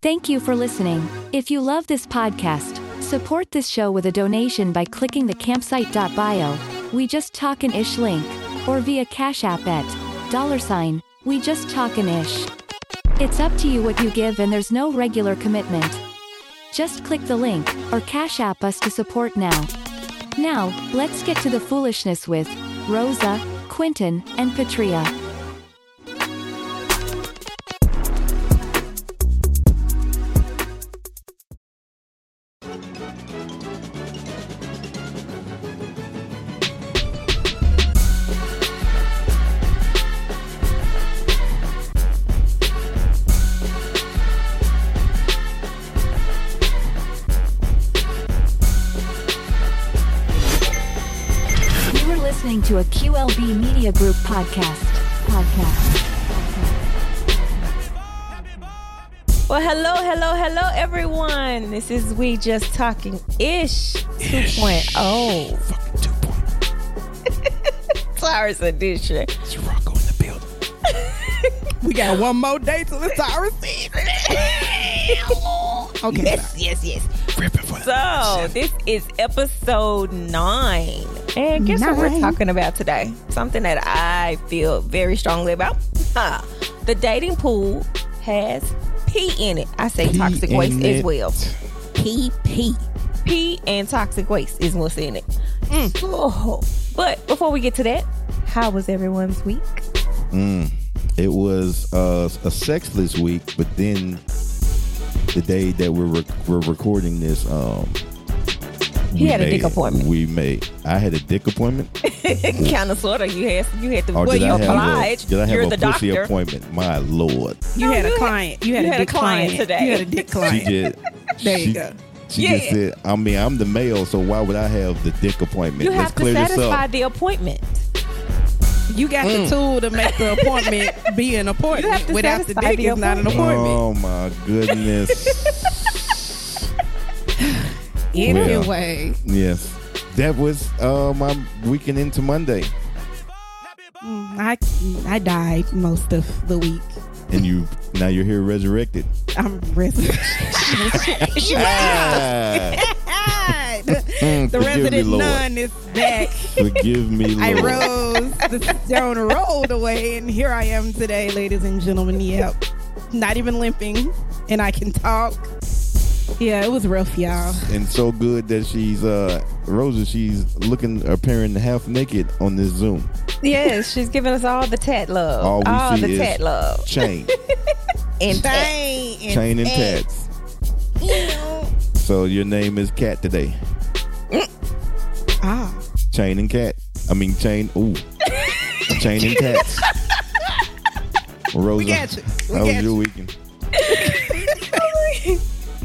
Thank you for listening. If you love this podcast, support this show with a donation by clicking the campsite.bio. We just talkin' ish link, or via Cash App at dollar sign. We just talkin' ish. It's up to you what you give, and there's no regular commitment. Just click the link, or Cash App us to support now. Now, let's get to the foolishness with Rosa, Quintin, and Patria. Hello, hello, everyone. This is We Just Talking Ish 2.0. Fucking two point. Oh. Edition. It's Rocco in the building. We got one more day till it's our season. Okay. Yes, yes, yes. Ripping for the So, this is episode nine. And guess what we're talking about today? Something that I feel very strongly about. Huh. The dating pool has pee in it. I say toxic waste in as well. Pee, pee. Pee and toxic waste is what's in it. Oh. But before we get to that, how was everyone's week? Mm. It was uh, a sexless week, but then the day that we're rec- we're recording this, um, He we had a dick appointment. We made. I had a dick appointment. kind of, sort of. You had, you had to. Or well, you I obliged. did I have You're a the pussy doctor. appointment? My lord, You No, had you a client. You had you a had a dick client client today. You had a dick client. she client. did. There she, you go. She Yeah. just said, "I mean, I'm the male, so why would I have the dick appointment? You Let's have to clear this satisfy the appointment. You got the mm. tool to make the appointment be an appointment. Without the dick, the it's not an appointment. appointment. Oh my goodness. Anyway, yes, that was uh, my weekend into Monday. mm, I I died most of the week. and you now you're here resurrected. I'm resurrected. Ah, the forgive me, resident nun is back. Forgive me, I rose, the stone rolled away, and here I am today, ladies and gentlemen. Yep. Not even limping, and I can talk. Yeah, it was rough, y'all. And so good that she's uh Rosa. She's looking appearing half naked on this Zoom. Yes, she's giving us all the tat love. All All, see the is tat love. Chain, And tat. Chain and, chain and tats. So your name is Cat today. Ah, Chain and cat. I mean chain. Ooh, chain and tats. Rosa, we got you. We how was got your you. weekend?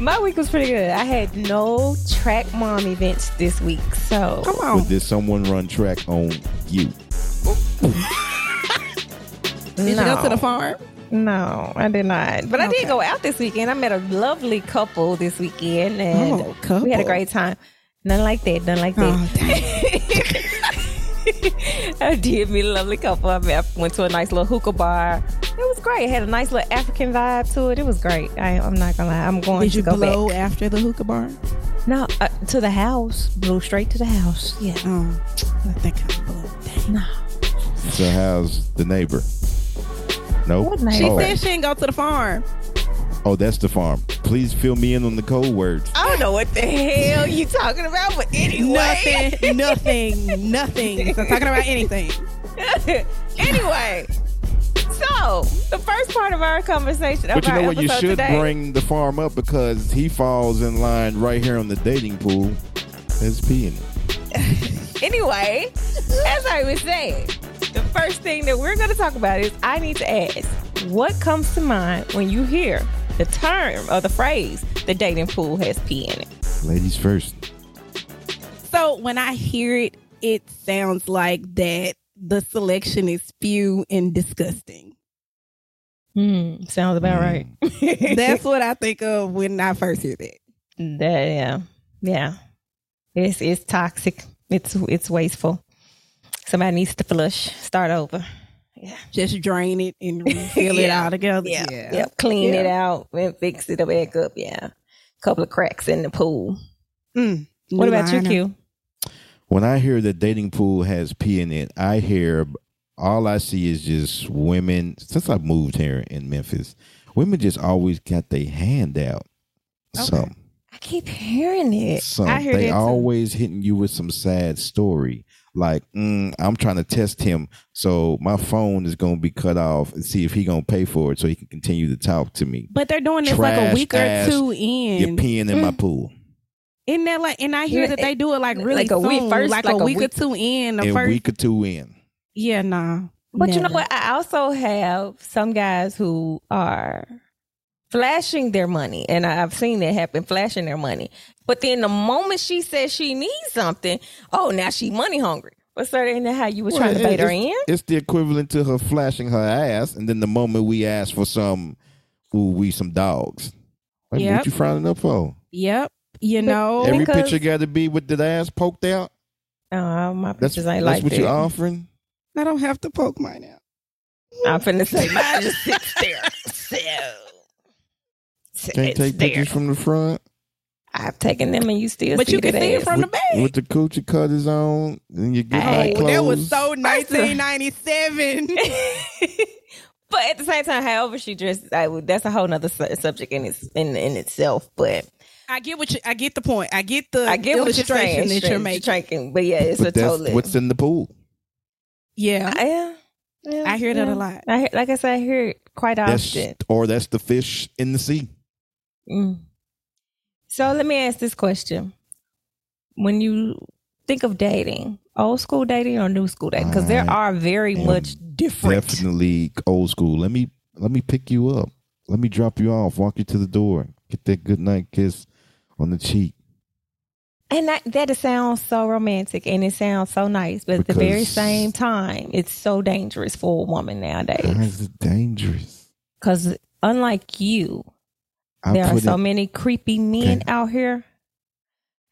My week was pretty good. I had no track mom events this week. So Come But on. did someone run track on you? Did you go to the farm? No, I did not. But I Okay. did go out this weekend. I met a lovely couple this weekend, and Oh, couple. we had a great time. Nothing like that. Nothing like that. Oh, dang. I did meet a lovely couple. I, met, I went to a nice little hookah bar. It was great. It had a nice little African vibe to it. It was great. I, I'm not gonna lie. I'm going Did to you go blow back. after the hookah bar? No, uh, to the house. Blew straight to the house. Yeah. Oh, let that kind of blow. Dang. No. So how's the neighbor? No. What She neighbor? oh. said she didn't go to the farm. Oh, that's the farm. Please fill me in on the code words. I don't know what the hell you talking about, but anyway. Nothing, nothing, nothing. So talking about anything. anyway, so the first part of our conversation. But of you our know what? You should today, bring the farm up because he falls in line right here on the dating pool. There's peeing. it. Anyway, as I was saying, the first thing that we're going to talk about is I need to ask, what comes to mind when you hear the term or the phrase "the dating pool has pee in it"? Ladies first. So when I hear it, it sounds like that the selection is few and disgusting. Hmm, sounds about Mm. right. That's what I think of when I first hear that. That, yeah, yeah. It's it's toxic. It's it's wasteful. Somebody needs to flush. Start over. Yeah. just drain it and refill it Yeah. all together. Yeah. Yeah. Yep. Clean it out and fix it back up. Yeah. Couple of cracks in the pool. Mm. What about you, liner. Q? When I hear the dating pool has pee in it, I hear all I see is just women. Since I moved here in Memphis, women just always got their hand out. Some, I keep hearing it. some. I hear They that too. always hitting you with some sad story. Like, mm, I'm trying to test him, so my phone is gonna be cut off and see if he gonna pay for it, so he can continue to talk to me. But they're doing this like a week or ass. two You're peeing in my pool. Isn't that like? And I hear Yeah, that they do it like really like a week first, like, like a a week, or two in. The a first, week or two in. yeah, nah. But you know what? I also have some guys who are flashing their money, and I've seen that happen, flashing their money. But then the moment she says she needs something, oh, now she money hungry. But sir, ain't that how you was trying to Well, bait her in? It's the equivalent to her flashing her ass, and then the moment we ask for some, ooh, we some dogs. Like, Yep. What you frowning up for? Yep. You know. Every because- picture got to be with the ass poked out. Oh, my That's pictures ain't that's like what that. you offering. I don't have to poke mine out. I'm finna say mine just sits there. So, so Can't it's take there. pictures from the front I've taken them, and you still But see you can that see it ass. from the back. with the coochie cutters on, and you get Hey, Oh, clothes. that was so 1997. but at the same time, however she dressed, I that's a whole nother su- subject in its in in itself. But I get what you. I get the point. I get the I get what you're saying. that you're making. Drinking, but yeah, it's But a that's totally. what's in the pool. Yeah, uh, yeah, yeah, I hear that a lot. I hear, like I said, I hear it quite That's often. or that's the fish in the sea. Mm. So let me ask this question: When you think of dating, old school dating or new school dating, because there are very much different. Definitely old school. Let me let me pick you up. Let me drop you off. Walk you to the door. Get that good night kiss on the cheek. And that, that sounds so romantic and it sounds so nice, but at the very same time, it's so dangerous for a woman nowadays. is it dangerous? Because unlike you, I there are so it- many creepy men Okay. out here.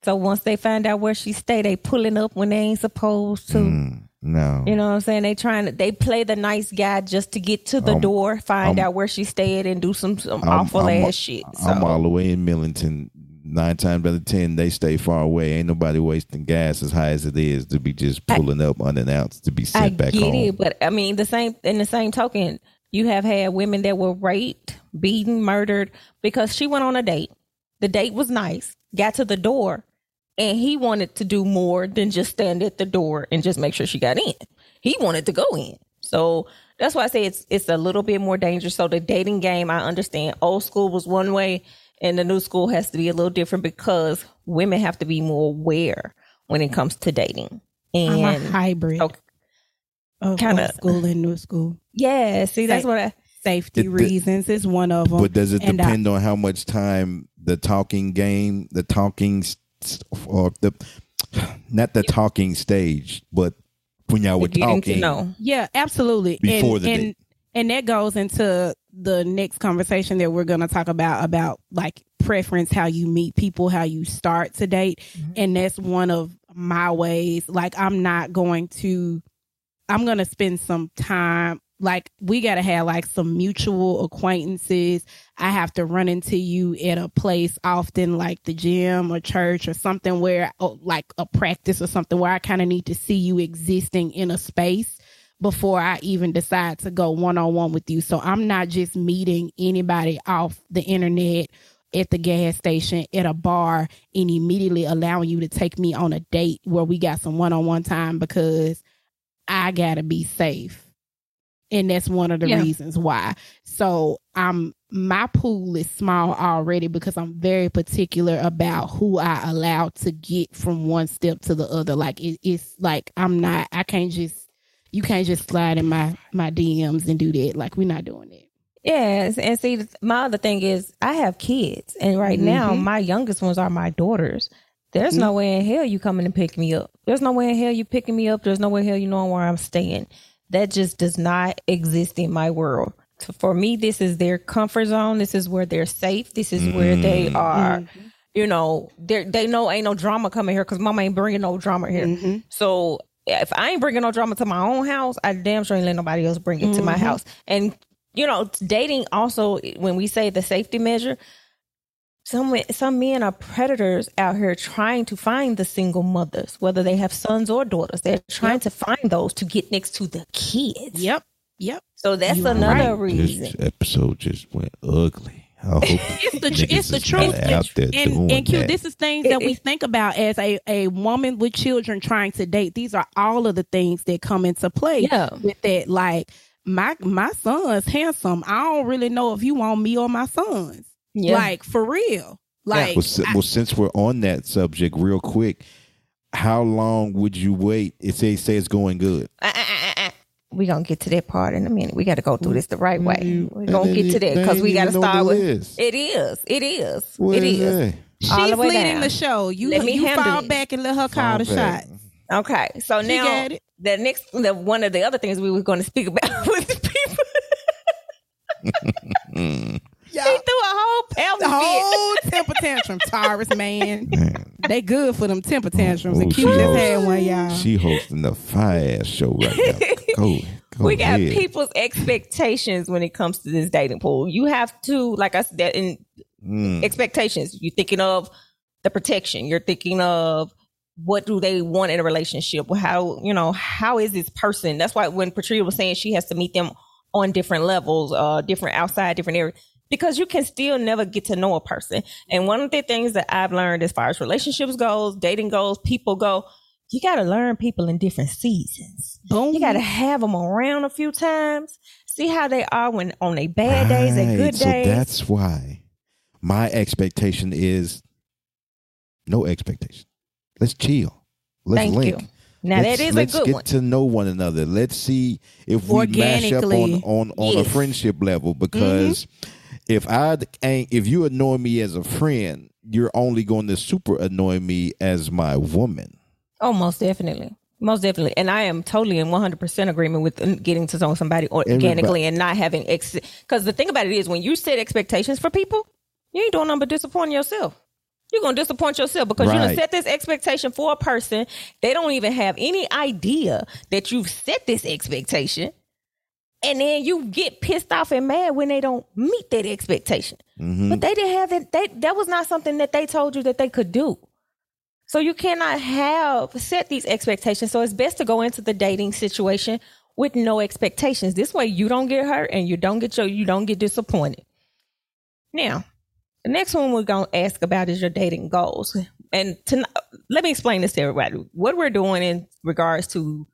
So once they find out where she stay, they pulling up when they ain't supposed to. Mm, no. You know what I'm saying? They trying to they play the nice guy just to get to the I'm- door, find I'm- out where she stayed, and do some some I'm- awful ass shit. So I'm all the way in Millington. Nine times out of ten, they stay far away. Ain't nobody wasting gas as high as it is to be just I- pulling up unannounced to be sent I back get home. it, but I mean the same in the same token, you have had women that were raped, beaten, murdered because she went on a date. The date was nice, got to the door, and he wanted to do more than just stand at the door and just make sure she got in. He wanted to go in. So that's why I say it's it's a little bit more dangerous. So the dating game, I understand. Old school was one way, and the new school has to be a little different because women have to be more aware when it comes to dating. I'm a And hybrid Okay. Of Kinda- school and new school. Yeah, see, that's Say- what I. Safety It- reasons is one of them. But does it And I- depend on how much time the talking game, the talking, or the not the talking stage, but when y'all were Getting talking, to know. Yeah, absolutely. Before and, the and, date. and that goes into the next conversation that we're going to talk about about like preference, how you meet people, how you start to date, Mm-hmm. and that's one of my ways. Like I'm not going to, I'm going to spend some time. Like we got to have like some mutual acquaintances. I have to run into you at a place often, like the gym or church or something where, oh, like a practice or something where I kind of need to see you existing in a space before I even decide to go one on one with you. So I'm not just meeting anybody off the internet at the gas station, at a bar, and immediately allowing you to take me on a date where we got some one on one time because I gotta be safe. And that's one of the Yeah. reasons why. So I'm my pool is small already because I'm very particular about who I allow to get from one step to the other. Like it, it's like I'm not I can't just you can't just slide in my my DMs and do that. Like we're not doing that. Yes, and see, my other thing is I have kids, and right now Mhm. my youngest ones are my daughters. There's no way in hell you coming to pick me up. There's no way in hell you picking me up. There's no way in hell you knowing where I'm staying. That just does not exist in my world. So for me, this is their comfort zone. This is where they're safe. This is where they Mm. are. You know, they they know ain't no drama coming here because mama ain't bringing no drama here. Mhm. So if I ain't bringing no drama to my own house, I damn sure ain't let nobody else bring it to my Mhm. house. And you know, dating also when we say the safety measure, some some men are predators out here trying to find the single mothers, whether they have sons or daughters. They're trying to find those to get next to the kids. Yep. Yep. So that's You are another right. reason. This episode just went ugly. I hope It's the tr- it's the truth. out there and and Q, that. this is things that we think about as a, a woman with children trying to date. These are all of the things that come into play Yeah. with that. Like my my son's handsome. I don't really know if you want me or my sons. Yeah. Like for real. Like well, si- well, since we're on that subject, real quick, how long would you wait? It say say it's going good. Uh, uh, uh. We gonna get to that part in a minute. We got to go through this the right way. Mm, We're gonna get to that because we got to start with. It It is. It is. What it is is. she's the leading down. the show. You Let me you handle fall it. back and let her call the back. shot. Okay. So She now the next, the one of the other things we were going to speak about was the people. Mm, He threw a whole pelvic The fit. whole temper tantrum, Taurus man. man. They good for them temper tantrums. Oh, and she Q just host- had one, y'all. She hosting a fire ass show right now. Go, go we got ahead. people's expectations when it comes to this dating pool. You have to, like I said, in Mm, expectations. You're thinking of the protection. You're thinking of what do they want in a relationship? How you know how is this person? That's why when Patricia was saying she has to meet them on different levels, uh, different outside, different areas, because you can still never get to know a person. And one of the things that I've learned as far as relationships goes, dating goes, people go, you got to learn people in different seasons. Boom. You got to have them around a few times. See how they are when on their bad days and good so days. that's why my expectation is no expectation. Let's chill. Let's Thank link. you. Now let's, that is a let's good get one. to know one another. Let's see if we mash up on on, on a Yes. Mm-hmm. friendship level. Because if I ain't, if you annoy me as a friend, you're only going to super annoy me as my woman. Oh, most definitely. Most definitely. And I am totally in 100% agreement with getting to know somebody organically Everybody- and not having, because the thing about it is when you set expectations for people, you ain't doing nothing but disappointing yourself. You're going to disappoint yourself because you Right. set this expectation for a person. They don't even have any idea that you've set this expectation. And then you get pissed off and mad when they don't meet that expectation. Mhm. But they didn't have it. They, that was not something that they told you that they could do. So you cannot have set these expectations. So it's best to go into the dating situation with no expectations. This way you don't get hurt and you don't get your you don't get disappointed. Now, the next one we're gonna ask about is your dating goals. And to, let me explain this to everybody. What we're doing in regards to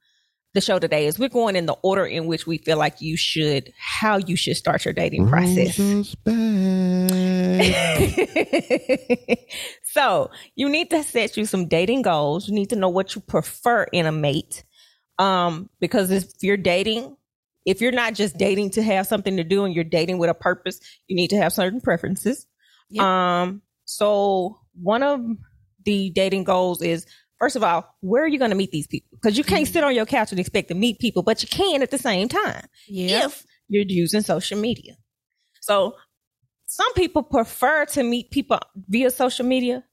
the show today is we're going in the order in which we feel like you should, how you should start your dating process. Rosa's so you need to set you some dating goals. You need to know what you prefer in a mate. Um, because if you're dating, if you're not just dating to have something to do and you're dating with a purpose, you need to have certain preferences. Yep. Um, so one of the dating goals is first of all, where are you going to meet these people? Because you can't sit on your couch and expect to meet people, but you can at the same time if you're using social media. So some people prefer to meet people via social media.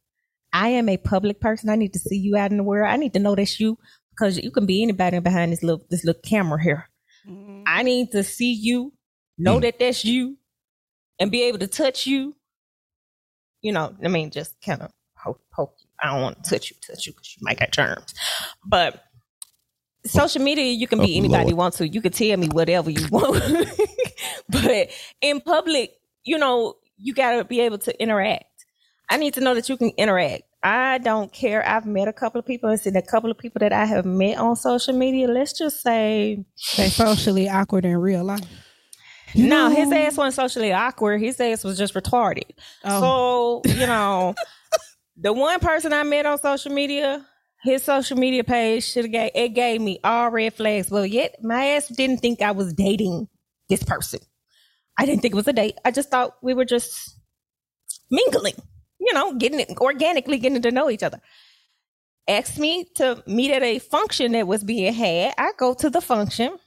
I am a public person. I need to see you out in the world. I need to know that's you because you can be anybody behind this little this little camera here. Mhm. I need to see you, know Mm. that that's you, and be able to touch you. You know, I mean, just kind of poke, poke you. I don't want to touch you, touch you because you might got germs. But social media, you can be Oh, anybody Lord. you want to. You can tell me whatever you want. but in public, you know, you got to be able to interact. I need to know that you can interact. I don't care. I've met a couple of people and seen a couple of people that I have met on social media. Let's just say They socially awkward in real life. no, his ass wasn't socially awkward. His ass was just retarded. Oh. So, you know, the one person I met on social media, his social media page should have gave it gave me all red flags. Well, yet my ass didn't think I was dating this person. I didn't think it was a date. I just thought we were just mingling, you know, getting it organically getting to know each other. Asked me to meet at a function that was being had. I go to the function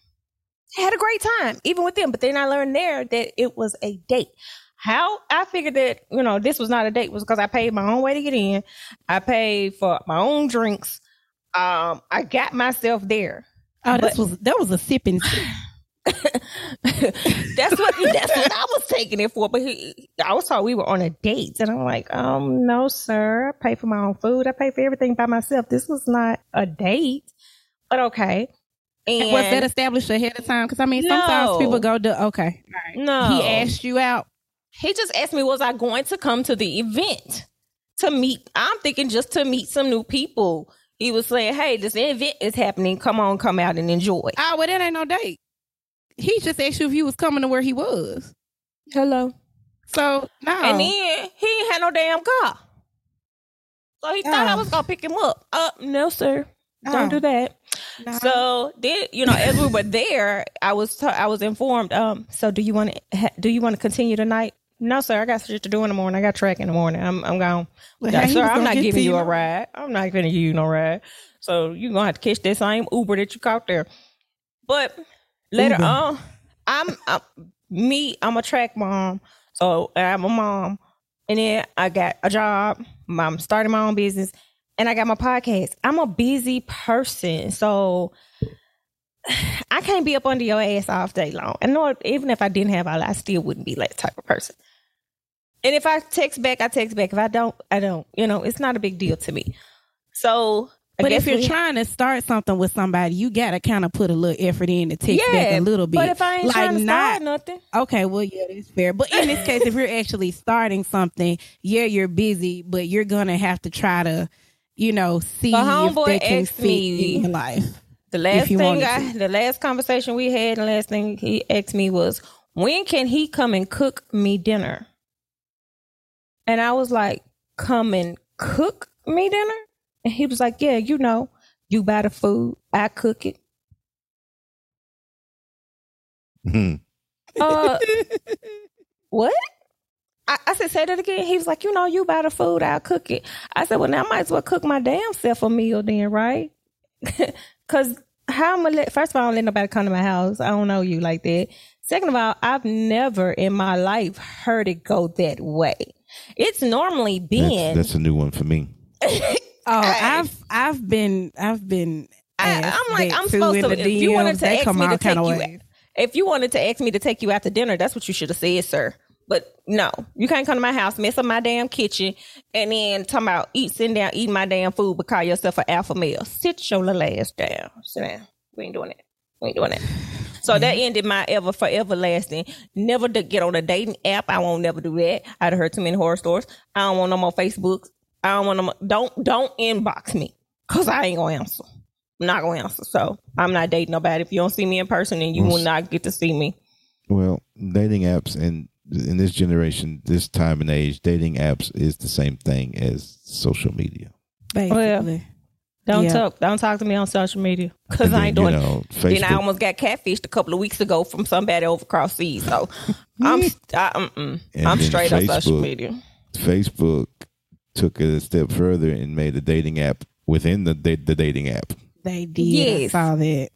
had a great time, even with them. But then I learned there that it was a date. How I figured that, you know, this was not a date was because I paid my own way to get in. I paid for my own drinks. um, I got myself there. Oh, But- this was that was a sipping. that's what that's what I was taking it for. But he, I was told we were on a date, and I'm like, um, no, sir. I pay for my own food. I pay for everything by myself. This was not a date. But okay. And was that established ahead of time? Because I mean, sometimes people go to okay. Right. no? He asked you out. He just asked me, was I going to come to the event to meet? I'm thinking just to meet some new people. He was saying, hey, this event is happening. Come on, come out and enjoy. Oh, well, that ain't no date. He just asked you if you was coming to where he was. Hello. So no. And then he ain't had no damn car. So he thought I Oh. was gonna pick him up. Uh, no, sir. Oh. Don't do that. No. So then, you know, as we were there, I was ta- I was informed. Um, so do you want to ha- do you want to continue tonight? No, sir. I got shit to do in the morning. I got track in the morning. I'm I'm gone. Well, he sir, I'm not giving you you. a ride. I'm not giving you no ride. So you're gonna have to catch that same Uber that you caught there. But later Uber. on, I'm, I'm me. I'm a track mom, so I'm a mom, and then I got a job. I'm starting my own business, and I got my podcast. I'm a busy person, so I can't be up under your ass all day long. And no, even if I didn't have all, I still wouldn't be that type of person. And if I text back, I text back. If I don't, I don't. You know, it's not a big deal to me. So, I But if you're we- trying to start something with somebody, you gotta kind of put a little effort in to text back a little bit. But if I ain't like trying to not start nothing, okay, well, yeah, that's fair. But in this case, if you're actually starting something, yeah, you're busy, but you're gonna have to try to, you know, see The if they can asked me- in your life. the last thing wanted I, the last conversation we had, the last thing he asked me was, when can he come and cook me dinner? And I was like, come and cook me dinner? And he was like, yeah, you know, you buy the food, I cook it. Hmm. Uh, what? I, I said, say that again. He was like, you know, you buy the food, I'll cook it. I said, well, now I might as well cook my damn self a meal then, right? Because how am I let, first of all, I don't let nobody come to my house. I don't know you like that. Second of all, I've never in my life heard it go that way. It's normally been, that's a new one for me. Oh, I've I've been I've been. I, I'm like, I'm supposed to, the if you wanted to ask me to take you, ways. if you wanted to ask me to take you out to dinner, that's what you should have said, sir. No, you can't come to my house, mess up my damn kitchen, and then talk about eat, sitting down, eating my damn food, but call yourself an alpha male. Sit your little ass down. Sit down. We ain't doing it. We ain't doing it. So that ended my ever forever lasting. Never to get on a dating app. I won't never do that. I'd heard too many horror stories. I don't want no more Facebooks. I don't want no more. Don't don't inbox me because I ain't gonna answer. I'm not gonna answer. So I'm not dating nobody. If you don't see me in person, then you will not get to see me. Well, dating apps and in this generation, this time and age, dating apps is the same thing as social media. Basically, Don't Yeah. talk. Don't talk to me on social media because I ain't doing. you know, Then I almost got catfished a couple of weeks ago from somebody over across seas. So I'm I. Mm, mm. And I'm then straight on social media. Facebook took it a step further and made a dating app within the the, the dating app. they did. Yes. I saw that.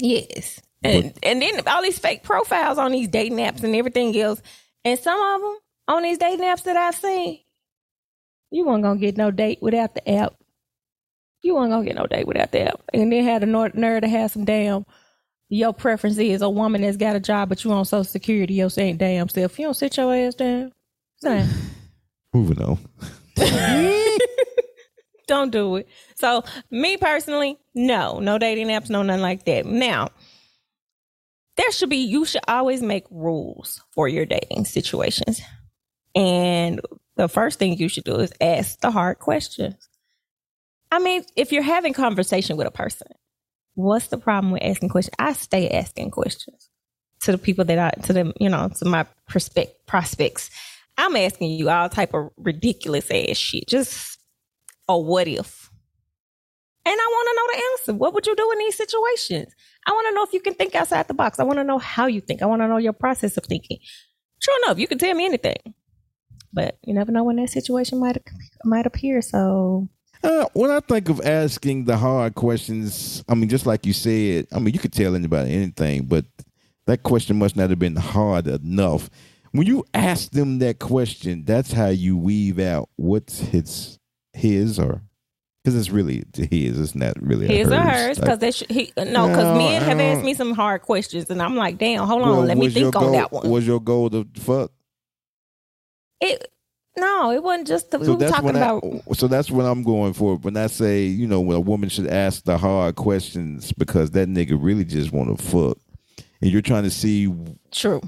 Yes. And and then all these fake profiles on these dating apps and everything else. And some of them on these dating apps that I've seen, you weren't gonna get no date without the app. You weren't gonna get no date without the app. And then had a ner- nerve to have some damn. Your preference is a woman that's got a job, but you on Social Security. Your saying damn self. You don't sit your ass down. Down. Moving on. Don't do it. So, me personally, no, no dating apps, no nothing like that. Now, there should be, you should always make rules for your dating situations. And the first thing you should do is ask the hard questions. I mean, if you're having conversation with a person, what's the problem with asking questions? I stay asking questions to the people that I, to them, you know, to my prospect prospects. I'm asking you all type of ridiculous ass shit. Just a what if. And I want to know the answer. What would you do in these situations? I want to know if you can think outside the box. I want to know how you think. I want to know your process of thinking. Sure enough, you can tell me anything, but you never know when that situation might might appear. So Uh, when I think of asking the hard questions, I mean, just like you said, I mean, you could tell anybody anything, but that question must not have been hard enough. When you ask them that question, that's how you weave out what's his, his or Because it's really his. It's not really His or hers, because they should. He, no, because No, men have asked me some hard questions, and I'm like, damn, hold on, Well, let me think on that one. Was your goal to fuck? it no, it wasn't just the, we were talking about. I, so that's what I'm going for. When I say, you know, when a woman should ask the hard questions because that nigga really just want to fuck, and you're trying to see True.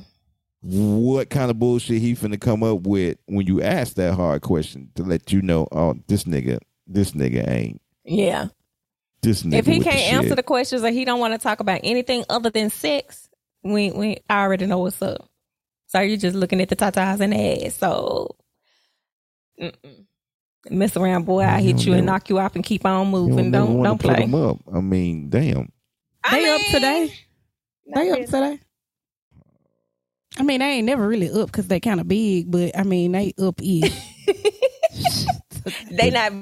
what kind of bullshit he finna come up with when you ask that hard question to let you know, oh, this nigga, this nigga ain't Yeah. this nigga. if he can't answer shit. the questions or he don't want to talk about anything other than sex, we we I already know what's up. So you're just looking at the tatas and the ass. So mm-mm. mess around, boy. I hit don't you and knock you off and keep on moving. Don't wanna don't play. Them up. I mean, damn. I They up today. They up today. I mean, they ain't never really up because they kind of big, but I mean, they up is. they not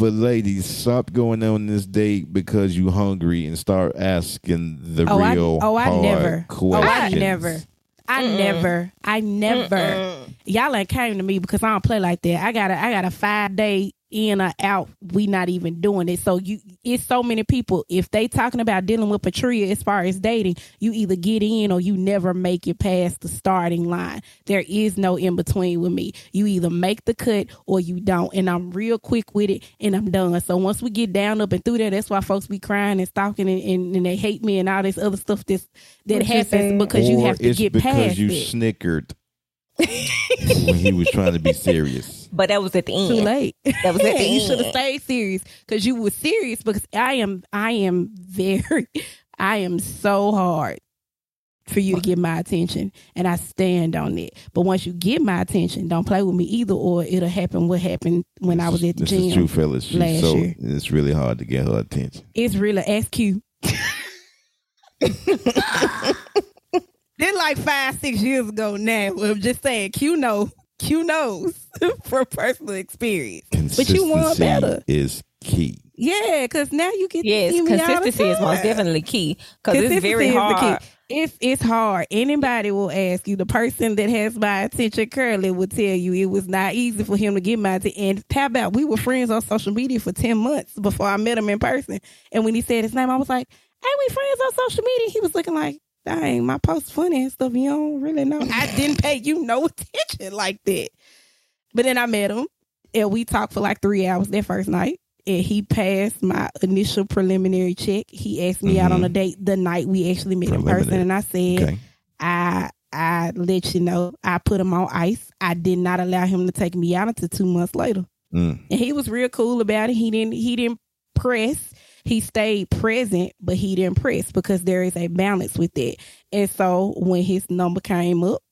But ladies, stop going on this date because you hungry and start asking the Oh, I- real oh, I hard never. Oh, I never. I Mm-mm. never, I never. Mm-mm. Y'all ain't came to me because I don't play like that. I got a, I got a five day in or out. We not even doing it. So you, it's so many people. If they talking about dealing with Patria as far as dating, you either get in or you never make it past the starting line. There is no in between with me. You either make the cut or you don't. And I'm real quick with it and I'm done. So once we get down up and through there, that's why folks be crying and stalking and, and, and they hate me and all this other stuff that's, that What happens said. because you have to it's get because past you it. snickered when he was trying to be serious. But that was at the end. Too late. That was at the end. you end. should have stayed serious because you were serious. Because I am, I am very, I am so hard for you to get my attention, and I stand on it. But once you get my attention, don't play with me either, or it'll happen. What happened when I was at the this is gym? true, fellas. She's last so year. it's really hard to get her attention. It's really ask you. Then like five, six years ago now. I'm just saying, Q know, Q knows from personal experience. But you want better. is key. Yeah, because now you get to Yes, see me all the consistency is most definitely key because it's very is the hard. key. It's it's hard. Anybody will ask you. The person that has my attention currently will tell you it was not easy for him to get my attention. And how about we were friends on social media for ten months before I met him in person. And when he said his name, I was like, "Hey, we friends on social media." He was looking like, "Dang, my post funny and stuff. You don't really know. I didn't pay you no attention like that." But then I met him, and we talked for like three hours that first night. And he passed my initial preliminary check. He asked me out on a date the night we actually met in person, and I said, Okay. I I let you know I put him on ice. I did not allow him to take me out until two months later, Mm. and he was real cool about it. He didn't he didn't press. He stayed present, but he didn't press because there is a balance with that. And so when his number came up,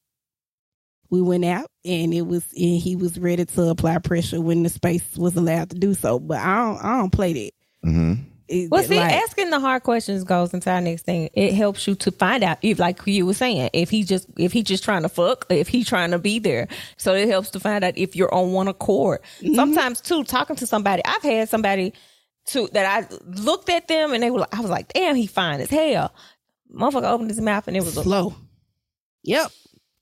we went out, and it was and he was ready to apply pressure when the space was allowed to do so. But I don't I don't play that. Mm-hmm. It- Well, see, like- asking the hard questions goes into our next thing. It helps you to find out if, like you were saying, if he just if he just trying to fuck, if he trying to be there. So it helps to find out if you're on one accord. Mm-hmm. Sometimes too, talking to somebody, I've had somebody to that I looked at them and they were, I was like, damn, he fine as hell. Motherfucker opened his mouth and it was a, slow. Yep,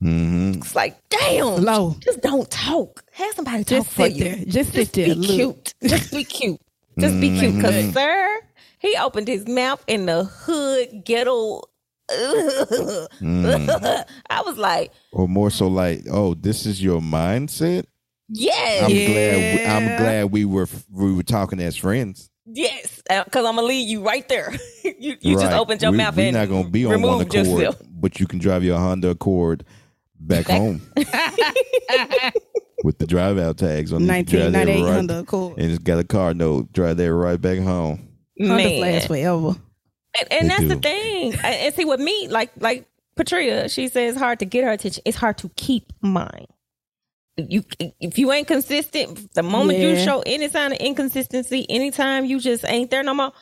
hmm it's like, damn, slow. just don't talk. Have somebody talk Just for sit you. there. Just Just sit there. be cute. Just be cute. Just be cute. Cause Mhm. sir, he opened his mouth in the hood ghetto. Mm. I was like, Or more so like, oh, this is your mindset. yes, I'm Yeah. glad. We, I'm glad we were we were talking as friends. Yes, uh, because I'm gonna leave you right there. you you just opened your we, mouth We're and not gonna be on one removed accord, yourself. but you can drive your Honda Accord back, Back- home with the drive out tags on. it. You drive that 1998 right- Honda Accord. and it's got a car note. Drive that right back home. Hondas Man. last forever. And, and They that's the thing. And and see, with me, like like Patria, she says it's hard to get her attention. It's hard to keep mine. You if you ain't consistent, the moment you show any sign of inconsistency, anytime you just ain't there no more,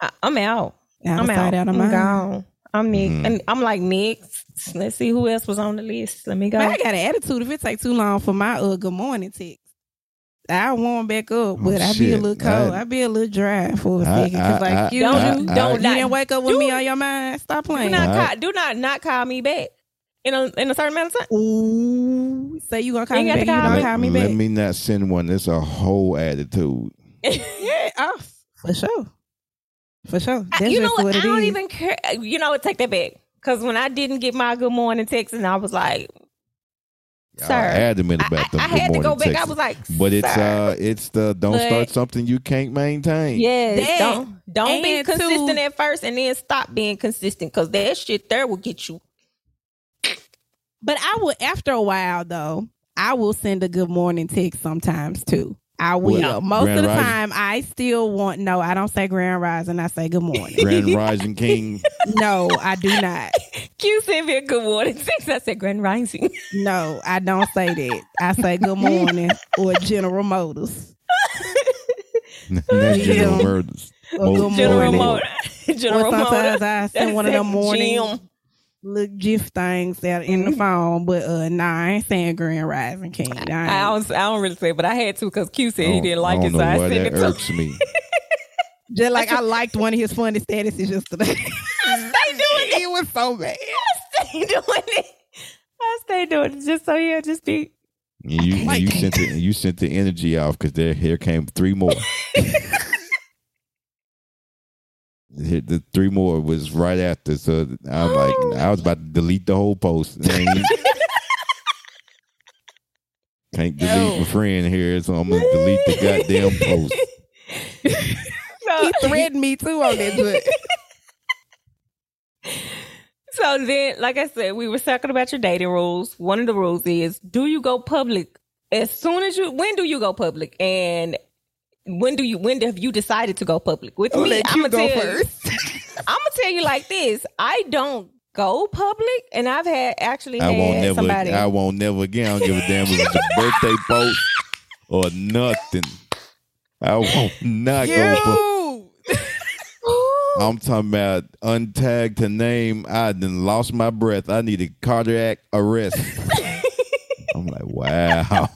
I, I'm out. Out I'm out. out of I'm mind. gone. I'm next. Mhm. And I'm like Nick. Let's see who else was on the list. Let me go. But I got an attitude if it take too long for my uh good morning text. I warm back up, but I be a little cold. I- I, be a little dry for a I- second. Cause I- like I- you, Don't- you, don't I- you not- didn't wake up with do- me on your mind. Stop do playing. not Alright. call, do not not call me back in a in a certain amount of time. Ooh, say you gonna call You me back. to You call don't call me Let back. me not send one. It's a whole attitude. Yeah, oh, for sure. For sure. That's you know what? what I don't is. even care. You know what? Take that back. Because when I didn't get my good morning text, and I was like, Y'all Sir, adamant I, about them I, I had to go morning back. I was like, But it's "Sir." uh it's the don't But- start something you can't maintain. Yes, That, don't don't be consistent two- at first, and then stop being consistent because that shit there will get you. But I will after a while though, I will send a good morning text sometimes too. I will. What? Most Grand of the Rising? time I still want no, I don't say grand rising, I say good morning. Grand Rising King. no, I do not. Q sent me a good morning text. I said, Grand Rising. No, I don't say that. I say good morning or General Motors. That's General Yeah. Murders. Or good General morning. Motor. General or sometimes Motor. I send one of them morning Jim. Little GIF things out in the phone, but uh nah, I ain't saying Grand Rising King. I ain't- I don't, I don't really say, but I had to because Q said he didn't like I it, don't so know I why sent that it to irks me. Just like I liked one of his funny statuses yesterday. I Stay doing it. it was so bad. I stay doing it. I stay doing it just so yeah, just be. And you Like- you sent the you sent the energy off because there here came three more. Here- the three more was right after, so I'm like oh I was about to delete the whole post. Can't delete my friend here, so I'm gonna delete the goddamn post. So, He threatened me too on that joint. so then, like I said, we were talking about your dating rules. One of the rules is: Do you go public as soon as you? When do you go public? And when do you? When have you decided to go public? With I'll me, let I'm gonna go tell first. I'm gonna tell you like this: I don't go public, and I've had actually I had won't never. somebody. I won't never again. I don't give a damn if it's a birthday post or nothing. I won't not go. pu- You. I'm talking about untagged to name. I done lost my breath. I need a cardiac arrest. I'm like, wow,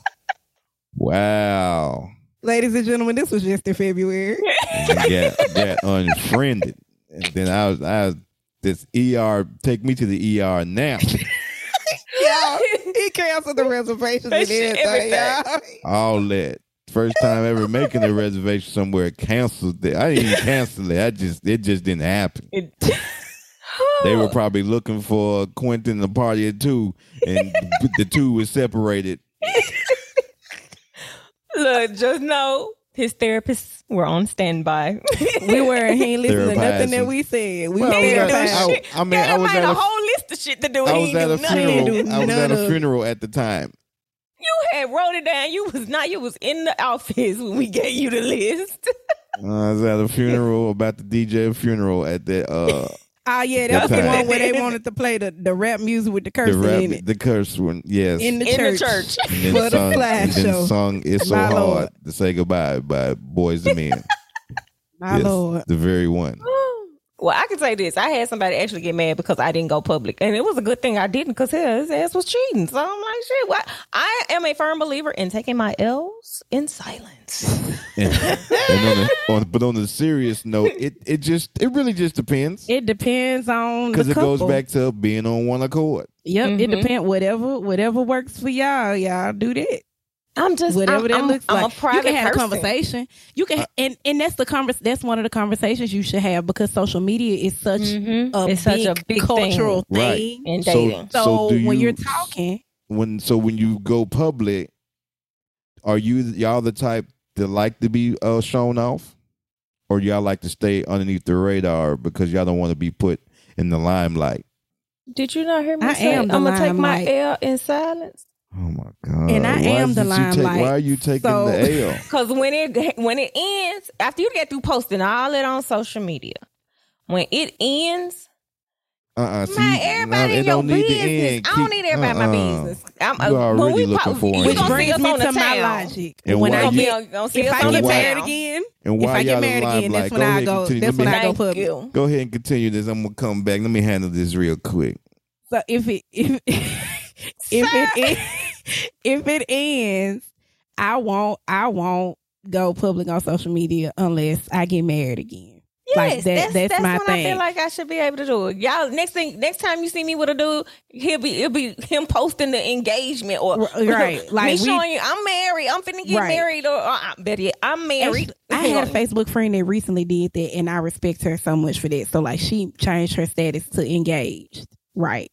wow. Ladies and gentlemen, this was just in February. And got got unfriended, and then I was I was, this ER take me to the ER now. yeah, he canceled the reservations and That shit, everything. everything. y'all. All that. First time ever making a reservation somewhere, canceled it. I didn't even cancel it. I just it just didn't happen. It- They were probably looking for Quintin the party of two, and the two was separated. Look, just know his therapists were on standby. We weren't. He ain't listening to nothing that we said. We Well, I was didn't do therapizing. I- shit. I mean, I done was made at a a- whole list of shit to do. I and was he at a didn't do nothing. funeral. I was at a funeral at the time. You had wrote it down. You was not. You was in the office when we gave you the list. I was at a funeral about the DJ funeral at the uh Oh yeah, that was the one where they wanted to play the, the rap music with the the rap, in it the curse one. Yes, in the In the church. church. and then for the sung, flash and then show. sung "It's So My Hard Lord. to Say Goodbye" by Boyz II Men. My Yes, lord. the very one. Well, I can say this. I had somebody actually get mad because I didn't go public. And it was a good thing I didn't because his ass was cheating. So I'm like, shit, what? I am a firm believer in taking my L's in silence. And, and on the, on, but on the serious note, it it just it really just depends It depends on because it goes back to being on one accord. Yep, it Mhm. depends. Whatever, whatever works for y'all, y'all do that. I'm just Whatever I'm, that I'm- looks I'm like. a private you can have person. a conversation. You can, and and that's the convers. That's one of the conversations you should have because social media is such Mhm. a, It's big such a big cultural thing Right. in So- dating. So, So do when you- you're talking, When so when you go public, are you y'all the type that like to be uh, shown off, or y'all like to stay underneath the radar because y'all don't want to be put in the limelight? Did you not hear me I say am I'm gonna take my limelight. L in silence? Oh my god! And I Why am the did take- limelight. Why are you taking So- the L? Because when it when it ends, after you get through posting all that on social media, when it ends, Uh-uh. man, everybody in your business. I don't need everybody in my Uh-uh. business. I'm, You uh, already when we looking po- for we it. gonna see us on the to my town. logic. And when I We're gonna you- be get on, see if I get married again, And if I get married again, like, that's when I go. That's when I go public. you. Go ahead and continue this. I'm gonna come back. Let me handle this real quick. So if it if if it en- if it ends, I won't I won't go public on social media unless I get married again. Like, that- that's, that's that's my when I thing. feel like I should be able to do it. Y'all, next thing, next time you see me with a dude, he'll be it'll be him posting the engagement or right. Like, me we- showing you I'm married, I'm finna get Right. married, or uh, better yet, I'm married. I had a Facebook friend that recently did that, and I respect her so much for that. So, like, she changed her status to engaged, right?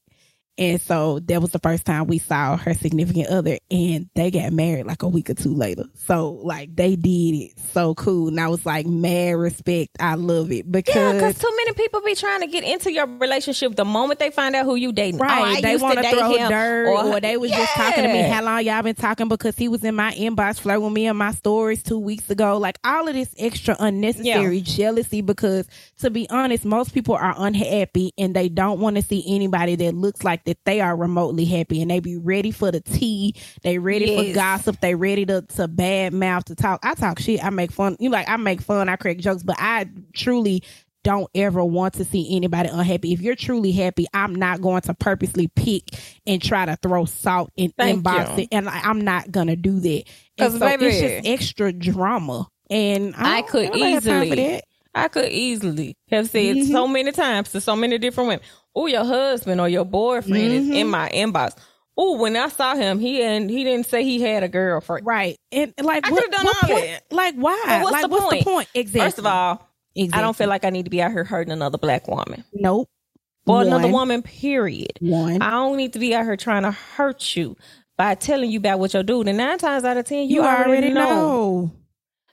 And so that was the first time we saw her significant other, and they got married like a week or two later. So, like, they did it so cool, and I was like, mad respect. I love it Yeah, because because too many people be trying to get into your relationship the moment they find out who you dating. Right. Oh, I they want to date throw him, dirt or, they was just talking to me. How long y'all been talking because he was in my inbox flirting with me in my stories two weeks ago. Like all of this extra unnecessary jealousy because to be honest, most people are unhappy and they don't want to see anybody that looks like that they are remotely happy and they be ready for the tea. They ready Yes. for gossip. They ready to, to bad mouth to talk. I talk shit. I make fun. You know, like I make fun. I crack jokes, but I truly don't ever want to see anybody unhappy. If you're truly happy, I'm not going to purposely pick and try to throw salt in Thank inbox you. it, and like, I'm not gonna do that. And 'Cause, so baby- it's just extra drama, and I, I could don't have time for easily- I could easily have said Mhm. so many times to so many different women, "Oh, your husband or your boyfriend is Mhm. in my inbox." Oh, when I saw him, he and he didn't say he had a girlfriend. right. And like, I what, could've done what all point? that. Like, why? But what's like, the what's point? the point? Exactly. First of all, exactly. I don't feel like I need to be out here hurting another black woman nope. or another woman. Period. One. I don't need to be out here trying to hurt you by telling you about what you're doing. And nine times out of ten, you, you already, already know. know.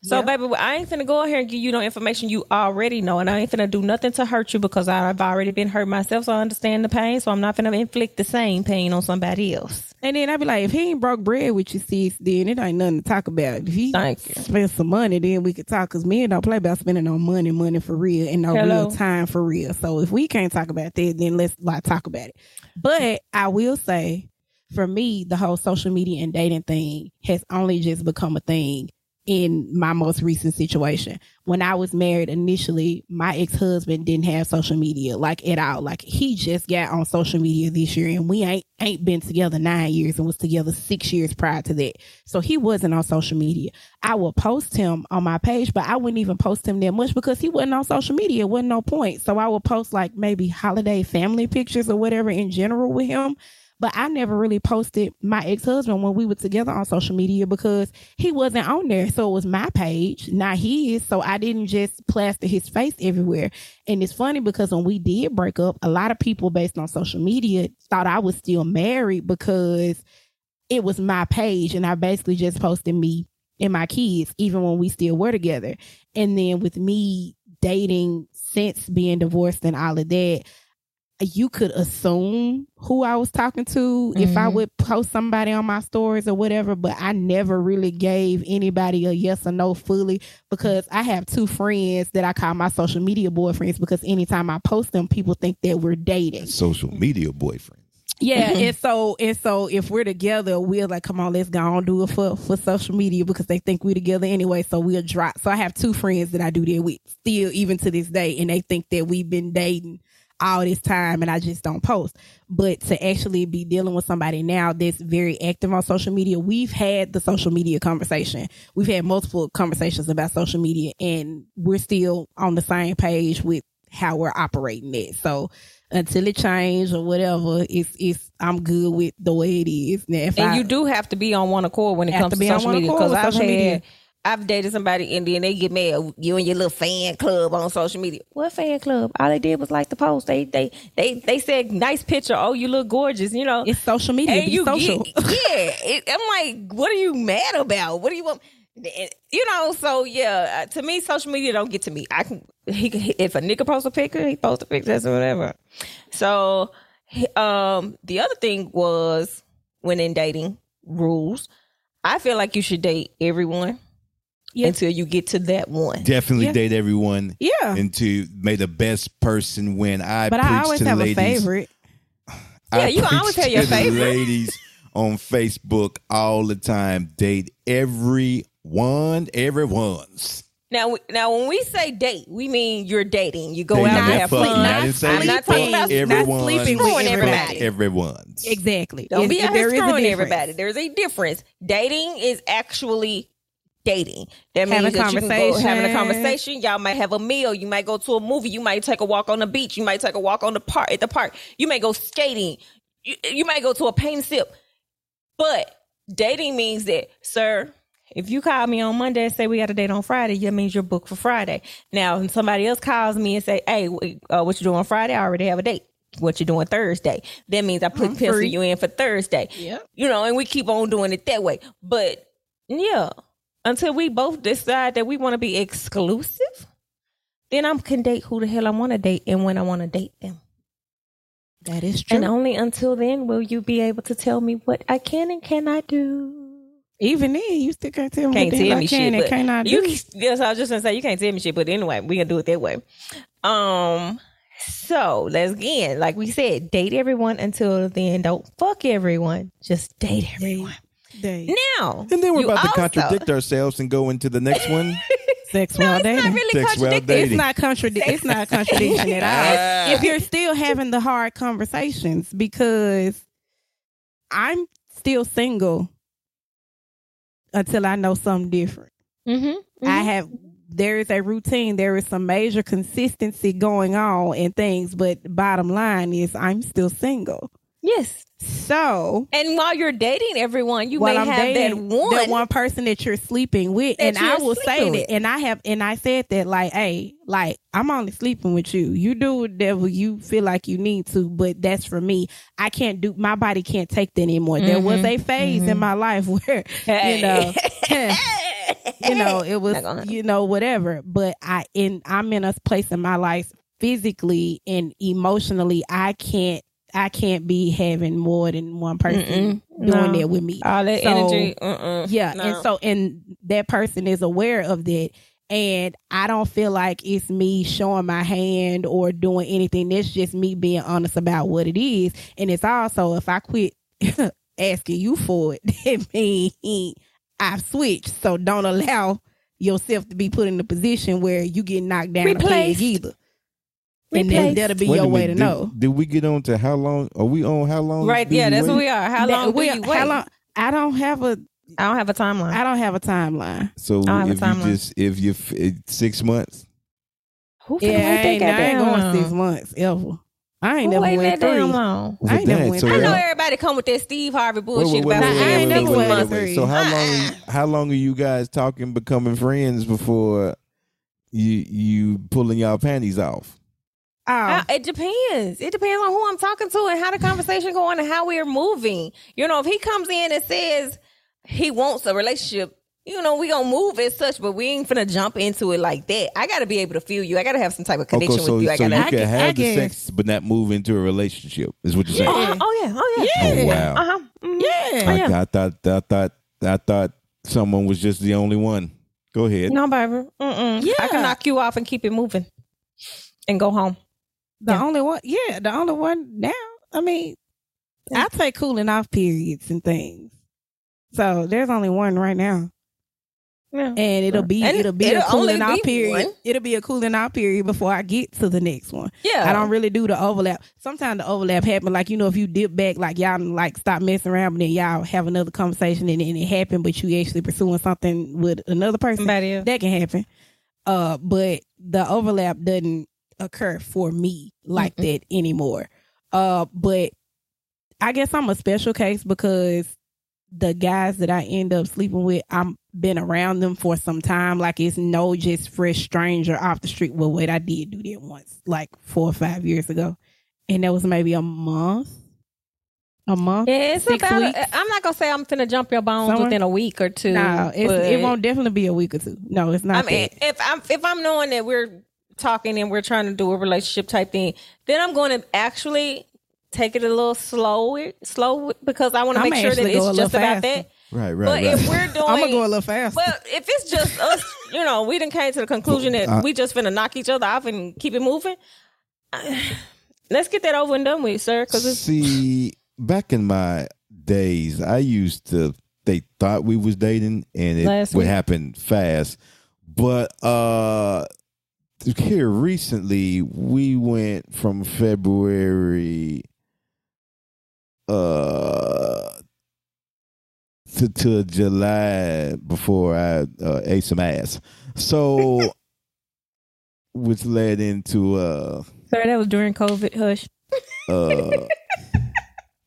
So, Yep. baby, I ain't finna go out here and give you no information you already know, and I ain't finna do nothing to hurt you because I've already been hurt myself. So I understand the pain. So I'm not finna inflict the same pain on somebody else. And then I'd be like, if he ain't broke bread with you, sis, then it ain't nothing to talk about. If he spend some money, then we could talk. Cause men don't play about spending no money, money for real, and no Hello. real time for real. So if we can't talk about that, then let's like talk about it. But I will say, for me, the whole social media and dating thing has only just become a thing in my most recent situation. When I was married initially, my ex-husband didn't have social media like at all. Like he just got on social media this year and we ain't ain't been together 9 years and was together 6 years prior to that. So he wasn't on social media. I would post him on my page, but I wouldn't even post him that much because he wasn't on social media. It wasn't no point. So I would post like maybe holiday family pictures or whatever in general with him. But I never really posted my ex husband when we were together on social media because he wasn't on there. So it was my page, not his. So I didn't just plaster his face everywhere. And it's funny because when we did break up, a lot of people based on social media thought I was still married because it was my page and I basically just posted me and my kids, even when we still were together. And then with me dating since being divorced and all of that, you could assume who I was talking to if I Mhm. would post somebody on my stories or whatever, but I never really gave anybody a yes or no fully because I have two friends that I call my social media boyfriends because anytime I post them, people think that we're dating. Social media boyfriend. Yeah, and so and so if we're together, we're like, come on, let's go on do it for for social media because they think we're together anyway. So we'll drop. So I have two friends that I do that with still even to this day, and they think that we've been dating all this time, and I just don't post. But to actually be dealing with somebody now that's very active on social media, we've had the social media conversation. We've had multiple conversations about social media, and we're still on the same page with how we're operating it. So until it changes or whatever, it's it's I'm good with the way it is. Now, And I, you do have to be on one accord when it comes to to, social media. Because I've had, media. I've dated somebody and then they get mad. You and your little fan club on social media. What fan club? All they did was like the post. They they they they said nice picture. Oh, you look gorgeous. You know. it's social media, and you social. get- yeah. It, I'm like, what are you mad about? What do you want? You know. So yeah, uh, to me, social media don't get to me. I can. He if a nigga post a picture, he post a picture, that's whatever. So, um, the other thing was when in dating rules, I feel like you should date everyone Yeah. until you get to that one. Definitely Yeah. date everyone yeah, and to may the best person win. I but preach I always to the have ladies. a favorite. I Yeah, you always have to your the favorite. ladies on Facebook all the time. Date everyone, everyone's. Now, now, when we say date, we mean you're dating. You go Dating out and and have fucking. fun. I didn't say I'm not talking about sleeping. everyone. Not sleeping with everybody. everybody. Everyone's. Exactly. Don't If- be out here a screwing difference. everybody. There's a difference. Dating is actually dating. That means Having that you can go having a conversation. Y'all might have a meal. You might go to a movie. You might take a walk on the beach. You might take a walk on the park at the park. You may go skating. You, you might go to a paint sip. But dating means that, sir, If you call me on Monday and say we got a date on Friday, that means you're booked for Friday. Now, when somebody else calls me and say, "Hey, uh, what you doing on Friday?" I already have a date. What you doing Thursday? That means I put pencil you in for Thursday. Yep. You know, and we keep on doing it that way. But yeah, until we both decide that we want to be exclusive, then I can date who the hell I want to date and when I want to date them. That is true. And only until then will you be able to tell me what I can and cannot do. Even then, you still can't tell me Can't what tell I me can shit, and cannot you. do. Yes, I was just gonna say you can't tell me shit, but anyway, we gonna do it that way. Um. So let's again, like we said, date everyone until then. Don't fuck everyone. Just date everyone. Day. Now, And then we're about to also- contradict ourselves and go into the next one. Sex No, while it's dating. not really Sex while contradicting. dating. It's not contradic- It's not a contradiction at all. If you're still having the hard conversations, because I'm still single until I know something different. Mm-hmm. I have there is a routine, there is some major consistency going on and things, but bottom line is I'm still single. Yes. So And while you're dating everyone, you may I'm have that one. that one person that you're sleeping with, and I will say that, and I have, and I said that, like, hey, like I'm only sleeping with you. You do whatever you feel like you need to, but that's for me. I can't do. My body can't take that anymore. There was Mm-hmm. a phase in my life where, you know, you know, it was, you know, whatever. But I, in, I'm in a place in my life physically and emotionally. I can't. I can't be having more than one person Mm-mm. doing No. that with me. all that So, energy. Uh-uh. Yeah, No. and so and that person is aware of that. And I don't feel like it's me showing my hand or doing anything. It's just me being honest about what it is. And it's also if I quit asking you for it, it means I've switched. So don't allow yourself to be put in a position where you get knocked down a peg Replaced. either. And then that'll be Wait a your way to did, know. Did we get on to how long? Are we on how long? right. Yeah, that's what we are. How That- long do we- you wait? how long I don't have a I don't have a timeline. I don't have a timeline. So I don't have a if you just if you f- six months, Who finna Yeah, I wait that ain't, I ain't goddamn going long? six months ever. I ain't Who never waiting went that three. damn long? I ain't Well, never dang, went so I three. know y'all- everybody come with that Steve Harvey bullshit wait, wait, about wait, I ain't wait, never wait, went wait, to wait. three. So how long? How long are you guys talking, becoming friends before you you pulling y'all panties off? Oh, Uh, it depends. It depends on who I'm talking to and how the conversation going and how we're moving. You know, if he comes in and says he wants a relationship, you know, we gonna move as such, but we ain't finna jump into it like that. I gotta be able to feel you. I gotta have some type of connection Okay, so with you. I so gotta. I can gu- I have the guess. sex, but not move into a relationship. Is what you're saying? oh, oh yeah, oh yeah, Oh wow! Uh huh. Mm-hmm. yeah. I, I thought I thought I thought someone was just the only one. Go ahead. No, baby. Mm-mm. Yeah. I can knock you off and keep it moving, and go home. The Yeah. only one, yeah, the only one now. I mean, I take cooling off periods and things. So there's only one right now, Yeah. and it'll be And it'll be it'll a cooling off period. one. It'll be a cooling off period before I get to the next one. Yeah. I don't really do the overlap. Sometimes the overlap happen, like you know, if you dip back, like y'all like stop messing around, but then y'all have another conversation and, and it happened, but you actually pursuing something with another person. That can happen. Uh, but the overlap doesn't occur for me like that anymore. Uh, but I guess I'm a special case because the guys that I end up sleeping with, I'm been around them for some time. Like it's no just fresh stranger off the street. Well, wait, I did do that once, like four or five years ago, and that was maybe a month. A month. Yeah, it's about. weeks. I'm not gonna say I'm gonna jump your bones Somewhere? within a week or two. No, it won't definitely be a week or two. No, it's not. I mean, that. if I'm if I'm knowing that we're talking and we're trying to do a relationship type thing, then I'm going to actually take it a little slow, slow because I want to make sure that actually go a it's just about faster. that. Right, right, But right. if we're doing, I'm gonna go a little fast. well, if it's just us, you know, we didn't came to the conclusion that Uh, we just finna knock each other off and keep it moving. Let's get that over and done with, sir. Because it's See, back in my days, I used to. They thought we was dating, and it Last would week. happen fast. But uh here recently, we went from February uh to, to July before I uh, ate some ass. So, which led into uh sir, that was during COVID. Hush. uh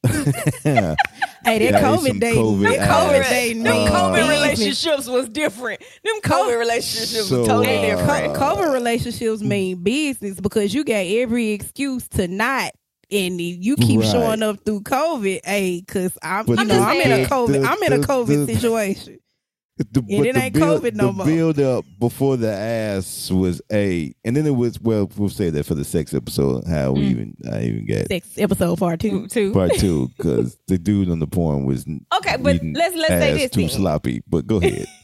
Hey, that Yeah, COVID some day, COVID them ass. COVID day, Them Uh, COVID business. relationships was different. Them COVID relationships So, was totally uh, different. Co- COVID relationships mean business because you got every excuse to not, and you keep Right. showing up through COVID. Hey, because I'm, But you know, I'm in a the- COVID, I'm in a the- COVID the- situation. The, And it ain't COVID no the more. build up before the ass was a, and then it was well. We'll say that for the sex episode. How we Mm. even I even get Sex episode part two. too. part two because the dude on the porn was Okay, but let's let's say ass this too thing. sloppy. But go ahead.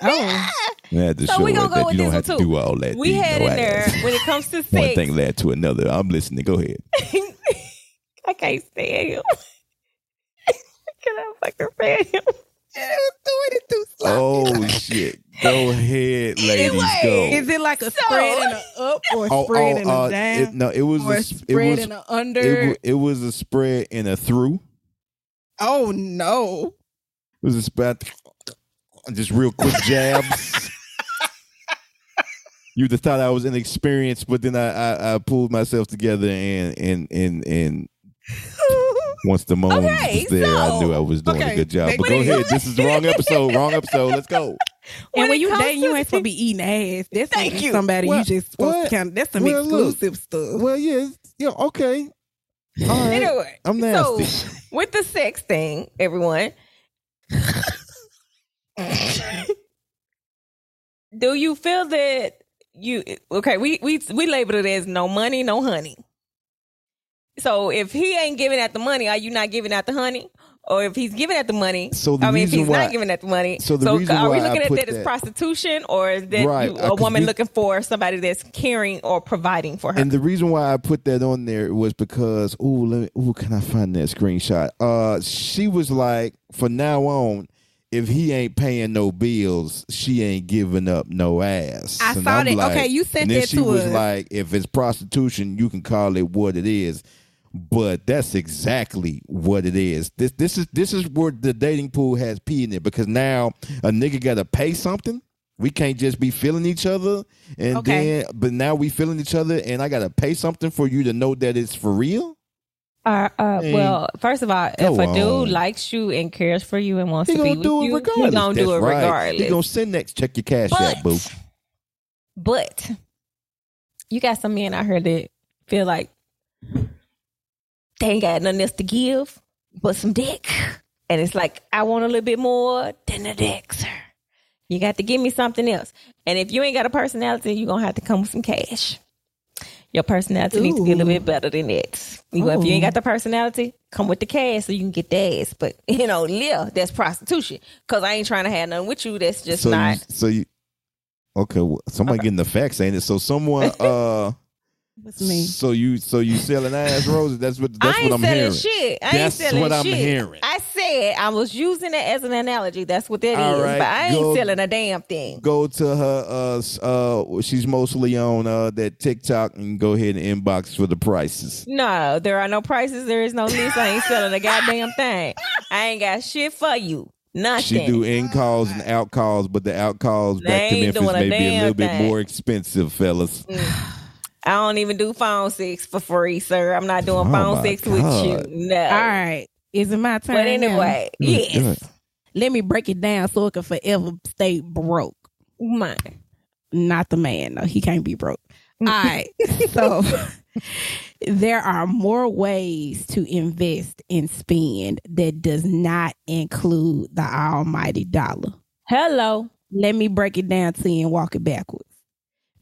Oh, had to So show we gonna go that with you don't this have to one, too. do all that. We had no in there ass. when it comes to sex. One thing led to another. I'm listening. Go ahead. I can't stand him. Can I fucking stand him? Doing it too Oh shit! Go ahead, ladies. Anyway, go. Is it like a So- spread and a up or Oh, spread oh, and a uh, down? it, no, it was or a, a s- it spread was and a under? it, it was a spread and a through. oh no. It was a spread, just real quick jabs. You'd have thought I was inexperienced, but then I, I, I pulled myself together and and and and once the moan Okay, was there, I knew I was doing a good job. But go ahead. This is the wrong episode. Wrong episode. Let's go. When and when you comes dating, you ain't supposed to be eating ass. That's Thank you. somebody Well, you just supposed what? to kind of. That's some Well, look. exclusive stuff. Well, yeah, yeah, okay. All right. Anyway, I'm nasty. so with the sex thing, everyone, do you feel that you okay? We we we labeled it as no money, no honey. So if he ain't giving out the money, are you not giving out the honey? Or if he's giving out the money, So the I mean, if he's why- not giving out the money, so the reason are we looking at that as prostitution, or is that Right, you, a woman we- looking for somebody that's caring or providing for her? And the reason why I put that on there was because, ooh, let me, ooh, can I find that screenshot? Uh, she was like, for now on, if he ain't paying no bills, she ain't giving up no ass. I And saw I'm that. like- Okay, you sent and then that she to was like, if it's prostitution, you can call it what it is. But that's exactly what it is. This this is this is where the dating pool has pee in it because now a nigga gotta pay something. We can't just be feeling each other and Okay. then but now we feeling each other and I gotta pay something for you to know that it's for real. Uh, uh, well, first of all, go if a dude on. likes you and cares for you and wants He to be with do you, regardless. he gonna do That's it right. regardless. He gonna send next. Check your cash but, out, boo. but you got some men out here that feel like they ain't got nothing else to give but some dick, and it's like I want a little bit more than the dick, sir. You got to give me something else, and if you ain't got a personality, you're gonna have to come with some cash. Your personality needs to be a little bit better than that. You- know, If you ain't got the personality, come with the cash so you can get the ass. But you know, yeah, that's prostitution. Cause I ain't trying to have nothing with you. That's just so not. you, so you okay? Well, somebody Okay. getting the facts, ain't it? So someone uh. What's me? So you so you selling ass roses? That's what that's I ain't what I'm selling hearing. shit. I That's ain't selling what I'm shit. hearing. I said I was using it as an analogy. That's what that is. All right, but I ain't go- selling a damn thing. Go to her uh uh she's mostly on uh that TikTok and go ahead and inbox for the prices. No, there are no prices. There is no list. I ain't selling a goddamn thing. I ain't got shit for you. Nothing. She do in calls and out calls, but the out calls back to Memphis may be a little bit more expensive, fellas. I don't even do phone sex for free, sir. I'm not doing Oh phone my sex with you. No. All right. Is it my turn? But anyway, Mm, yes. good. let me break it down so it can forever stay broke. Mine. Not the man, no, he can't be broke. All right. So there are more ways to invest and spend that does not include the almighty dollar. Hello. Let me break it down to you and walk it backwards.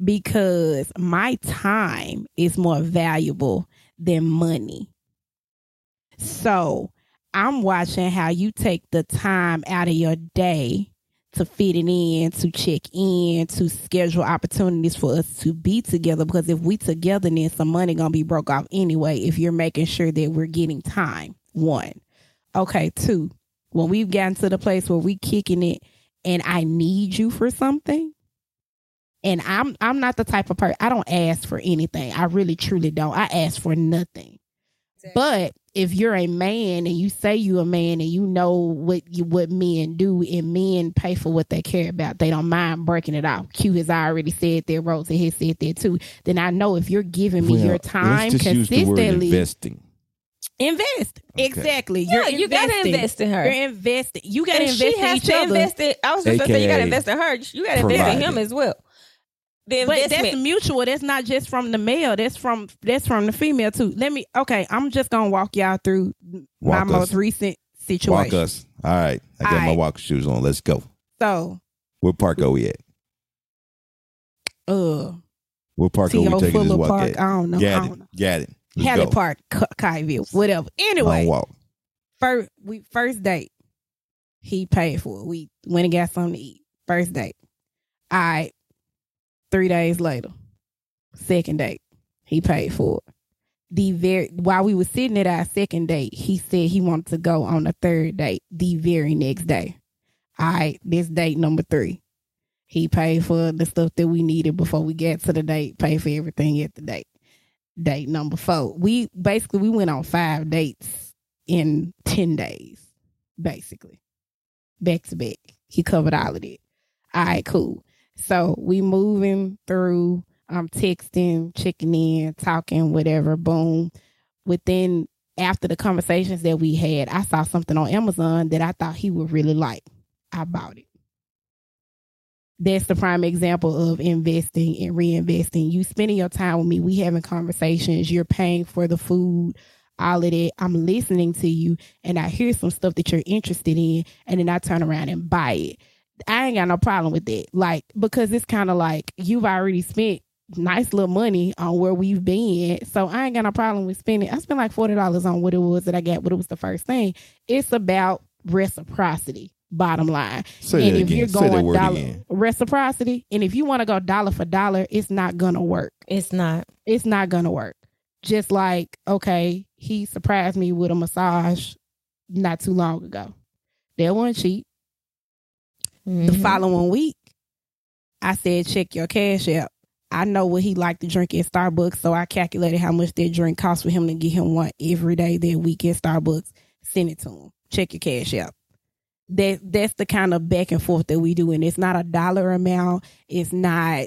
Because my time is more valuable than money. So I'm watching how you take the time out of your day to fit it in, to check in, to schedule opportunities for us to be together. Because if we together, then some money gonna be broke off anyway. If you're making sure that we're getting time, one. Okay, two. When we've gotten to the place where we kicking it, and I need you for something, and I'm I'm not the type of person I don't ask for anything. I really truly don't. I ask for nothing. But if you're a man and you say you're a man and you know what you what men do and men pay for what they care about, they don't mind breaking it off. Q has already said that, Rosa has said that too. Then I know if you're giving me Well, your time let's just use the word consistently, investing. Invest. Okay. Exactly. Yeah, You're you gotta invest in her. You're investing. You gotta and invest she has in each to other. invest in. I was just gonna say you gotta invest in her. You gotta invest in him as well. The But investment. that's mutual. That's not just from the male. That's from that's from the female too. Let me. Okay, I'm just gonna walk y'all through my us. most recent situation. Walk us. All right. I got All my right. walk shoes on. Let's go. So, What park are we at? uh, What park are we T.O. taking this Fuller walk Park. at? I don't know. I Got don't it. know. Got it. Let's Hallie go. Park, K- Kyville, whatever. Anyway, Long walk. first we first date, he paid for it. We went and got something to eat. First date. All right. Three days later, second date, he paid for it. The very while we were sitting at our second date, he said he wanted to go on the third date the very next day. All right, this date number three. He paid for the stuff that we needed before we get to the date, paid for everything at the date. Date number four. We basically we went on five dates in 10 days, basically. Back to back. He covered all of it. All right, cool. So we moving through, um, texting, checking in, talking, whatever, boom. Within after the conversations that we had, I saw something on Amazon that I thought he would really like. I bought it. That's the prime example of investing and reinvesting. You spending your time with me, we having conversations, you're paying for the food, all of that. I'm listening to you and I hear some stuff that you're interested in, and then I turn around and buy it. I ain't got no problem with that. Like, because it's kind of like you've already spent nice little money on where we've been. So I ain't got no problem with spending. I spent like $40 on what it was that I got, but it was the first thing. It's about reciprocity, bottom line. Say and that if again. you're going dollar again. reciprocity, and if you want to go dollar for dollar, it's not gonna work it's not. it's not gonna work. Just like, okay, he surprised me with a massage not too long ago. That wasn't cheap. The Mhm. following week, I said, check your cash app. I know what he liked to drink at Starbucks, so I calculated how much that drink cost for him to get him one every day that week at Starbucks. Send it to him. Check your cash app. That that's the kind of back and forth that we do, and it's not a dollar amount. It's not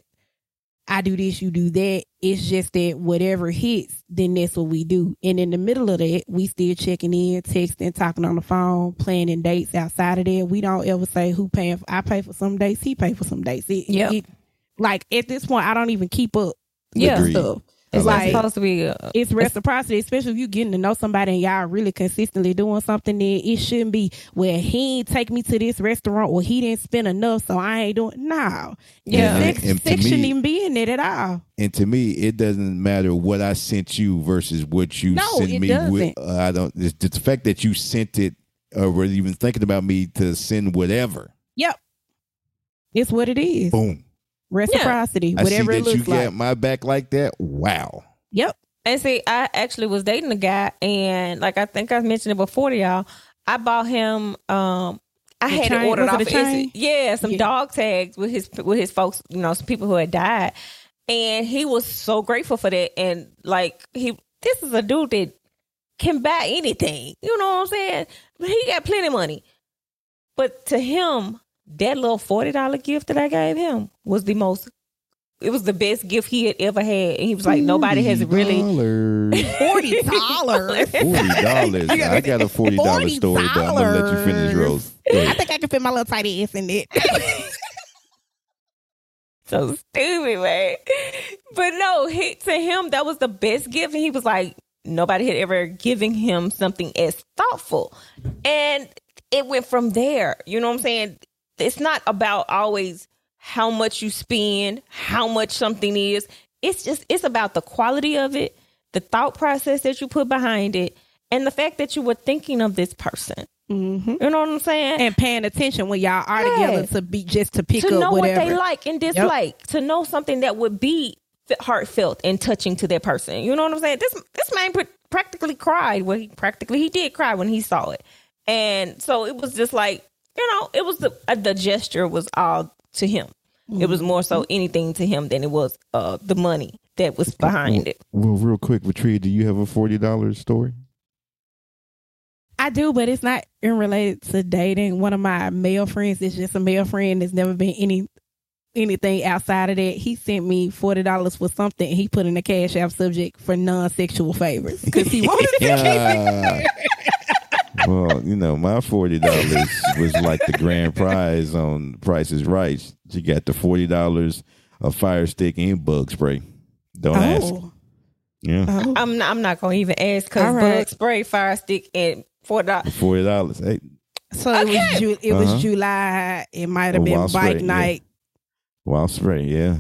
I do this, you do that. It's just that whatever hits, then that's what we do. And in the middle of that, we still checking in, texting, talking on the phone, planning dates outside of there. We don't ever say who paying. For, I pay for some dates, he pay for some dates. It, Yep. it- like at this point, I don't even keep up. Yeah. with stuff. It's like like supposed to be. uh, It's reciprocity, especially if you getting to know somebody and y'all really consistently doing something. Then it shouldn't be where he ain't take me to this restaurant or he didn't spend enough, so I ain't doing. No, Yeah. sex, And- and to sex shouldn't even be in it at all. And to me, it doesn't matter what I sent you versus what you No, sent me. With, doesn't. uh, I don't. It's the fact that you sent it, or were even thinking about me to send whatever. Yep, it's what it is. Boom. Reciprocity, I see whatever it that you looks like. got my back like that. Wow. Yep. And see, I actually was dating a guy, and like I think I mentioned it before to y'all, I bought him. um I The had chain- it ordered was it off. a of chain? Yeah, some Yeah. dog tags with his with his folks. You know, some people who had died, and he was so grateful for that. And like he, this is a dude that can buy anything. You know what I'm saying? But he got plenty of money. But to him, that little forty dollar gift that I gave him was the most. It was the best gift he had ever had, and he was like, nobody has really. $40. Forty dollars. I got a forty dollar story, but I'm gonna let you finish, Rose. I think I can fit my little tiny ass in it. so stupid, man. But no, he, to him that was the best gift, and he was like, nobody had ever given him something as thoughtful, and it went from there. You know what I'm saying? It's not about always how much you spend, how much something is. It's just it's about the quality of it, the thought process that you put behind it, and the fact that you were thinking of this person. hmm You know what I'm saying? And paying attention when y'all are Yeah. together to be just to pick to up know whatever. what they like and dislike, to know something that would be heartfelt and touching to that person. You know what I'm saying? This this man pr- practically cried. Well, he practically he did cry when he saw it, and so it was just like you know, it was the uh, the gesture was all to him. It was more so anything to him than it was uh the money that was behind it. Well, real quick, Retreat, do you have a forty dollars story? I do, but it's not in related to dating. One of my male friends is just a male friend. There's never been any anything outside of that. He sent me forty dollars for something. He put in a cash app subject for non-sexual favors because he wanted to keep it. Yeah. Well, you know, my forty dollars was like the grand prize on Price is Right. She got the forty dollars, a fire stick, and bug spray. Don't ask. Oh, Yeah, oh. I'm not, I'm not gonna even ask because All right. bug spray, fire stick, and four dollars. forty dollars. Hey, So it was Ju- it Uh-huh. was July. It might have been bike spray, yeah. night. wild spray. Yeah.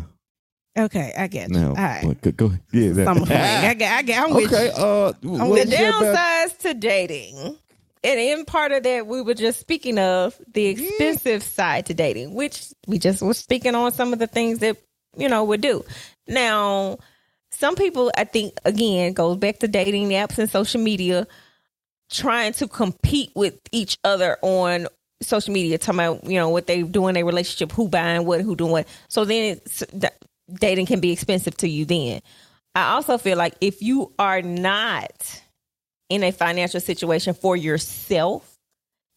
Okay, I get you. Now, All right. well, go, go yeah. that- Summer fling. I get. I get. I'm with you. Uh, with The was your about- downsides to dating, and in part of that, we were just speaking of the expensive side to dating, which we just were speaking on some of the things that you know would do. Now, some people, I think, again, goes back to dating apps and social media, trying to compete with each other on social media, talking about you know what they do in their relationship, who buying what, who doing what. So then, dating can be expensive to you. Then, I also feel like if you are not in a financial situation for yourself,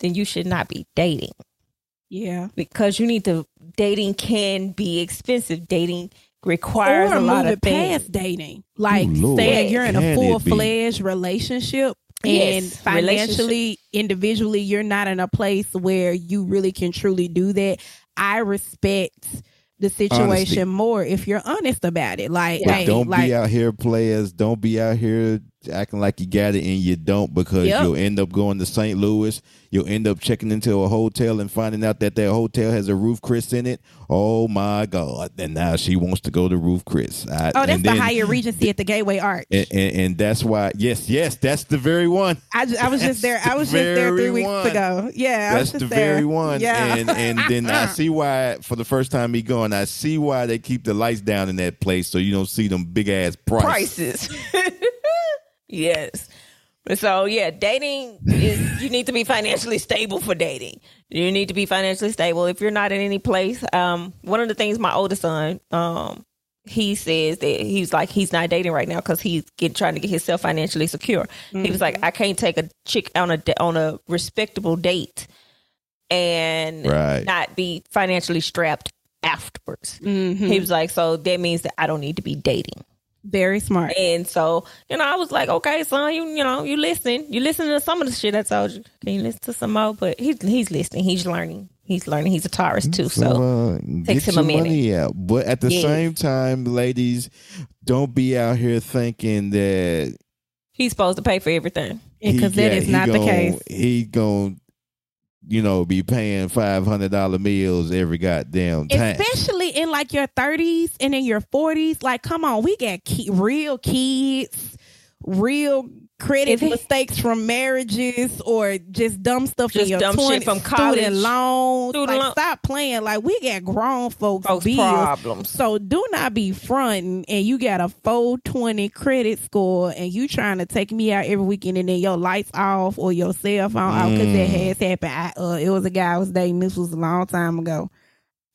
then you should not be dating Yeah. because you need to. Dating can be expensive. Dating requires or a lot moving of things. past dating. Like Ooh, Lord. saying you're in a full fledged relationship and Yes, financially, individually, you're not in a place where you really can truly do that. I respect the situation Honesty. more if you're honest about it. Like, Yeah. hey, don't like, be out here players. Don't be out here acting like you got it and you don't because Yep. you'll end up going to St. Louis. You'll end up checking into a hotel and finding out that that hotel has a Ruth's Chris in it. Oh my God. And now she wants to go to Ruth's Chris. I, Oh, that's the then- Hyatt Regency at the Gateway Arch. And, and, and that's why, yes, yes, that's the very one. I, I was just there. I was just there three weeks one. ago. Yeah, That's the there. very one. Yeah, And and then I see why for the first time me going, I see why they keep the lights down in that place so you don't see them big ass prices. prices. yes. So yeah, dating is you need to be financially stable for dating. You need to be financially stable. If you're not in any place, um, one of the things my oldest son, um, he says that he's like he's not dating right now because he's get, trying to get himself financially secure. He was like, I can't take a chick on a on a respectable date and Right. not be financially strapped afterwards. Mhm. He was like, so that means that I don't need to be dating. Very smart. And so, you know, I was like, okay, son, you you know, you listen. You listen to some of the shit I told you. Can you listen to some more? But he's he's listening. He's learning. He's learning. He's a Taurus too. So uh, takes get him a minute. money out. But at the Yes. same time, ladies, don't be out here thinking that he's supposed to pay for everything. Because that got- is he not the case. He going you know, be paying five hundred dollar meals every goddamn time. Especially in like your 30s and in your 40s. Like, come on, we got ki- real kids, real credit mistakes from marriages or just dumb stuff in Just your dumb 20s, shit from college. student loans. Student like, loan- stop playing. Like, we got grown folks, Folks' bills. problems. So do not be fronting and you got a 420 credit score and you trying to take me out every weekend and then your lights off or your cell phone off because that Mm. has happened. I, uh, it was a guy I was dating. This was a long time ago.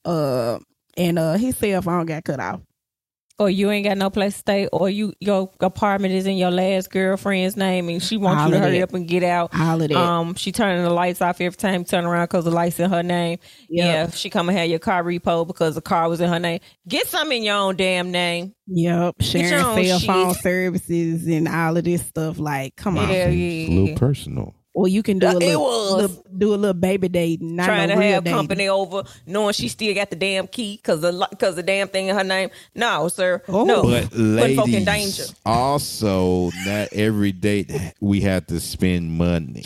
Uh, and uh, his cell phone got cut off. Or you ain't got no place to stay, or you your apartment is in your last girlfriend's name, and she wants All you to hurry that. up and get out. All of that. Um, she turning the lights off every time you turn around because the lights in her name. Yeah, she come and have your car repo because the car was in her name. Get some in your own damn name. Yep, sharing your own cell shit. phone services and all of this stuff. Like, come on. Hell It's a little personal. Or you can do a little, was. little- do a little baby date, not Trying no to real have dating. company over, knowing she still got the damn key because the because the damn thing in her name. No, sir. Oh. no, But Put folk in danger. ladies, also not every date we have to spend money.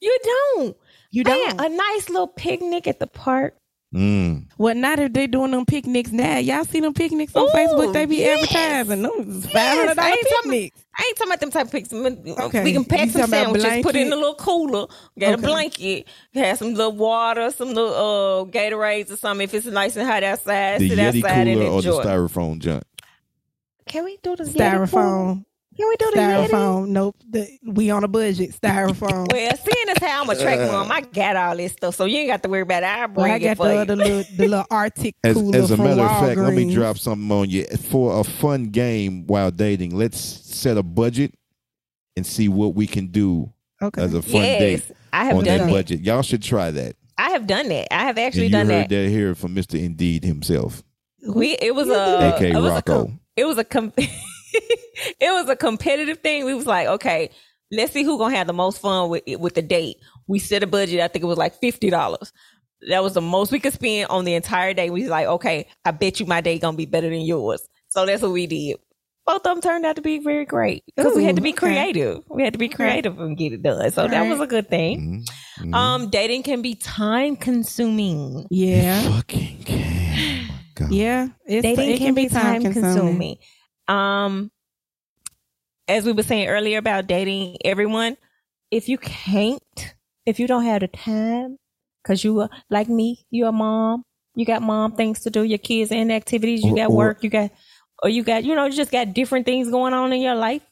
You don't. You don't. a nice little picnic at the park. Mm. Well, not if they doing them picnics now. Y'all see them picnics on Ooh, Facebook? They be yes. advertising them five Yes, hundred I ain't talking- picnics. I ain't talking about them type of pics. Okay. We can pack You some sandwiches, put it in a little cooler, get Okay. a blanket, have some little water, some little uh Gatorades or something. If it's nice and hot outside, The sit Yeti outside and cooler or the styrofoam junk? Can we do the Yeti cooler? Styrofoam, Can we do the Yeti? styrofoam. Nope, the, we on a budget. Styrofoam. Well, seeing as how I'm a track mom, I got all this stuff, so you ain't got to worry about it. I bring well, I it got for the you. other little, the little Arctic As, cooler as a from matter of fact, let me drop something on you. For a fun game while dating, let's set a budget and see what we can do Okay. as a fun yes, date I have on done that that. budget. Y'all should try that. I have done that. I have actually and you done heard that. that here from Mr. Indeed himself, We it was a aka it was a Rocco. com- it was a com- it was a competitive thing. We was like, okay, let's see who gonna have the most fun with with the date. We set a budget. I think it was like fifty dollars. That was the most we could spend on the entire day. We was like, okay, I bet you my day gonna be better than yours. So that's what we did. Both of them turned out to be very great because we had to be okay. creative. We had to be creative and get it done. So that Right. was a good thing. Mhm. Mhm. Um, dating can be time consuming. Yeah. fucking can. My Yeah. It's, dating it can, be time consuming. Um, as we were saying earlier about dating everyone, if you can't, if you don't have the time, because you are like me, you're a mom, you got mom things to do, your kids and activities, you got work, you got, or you got, you know, you just got different things going on in your life.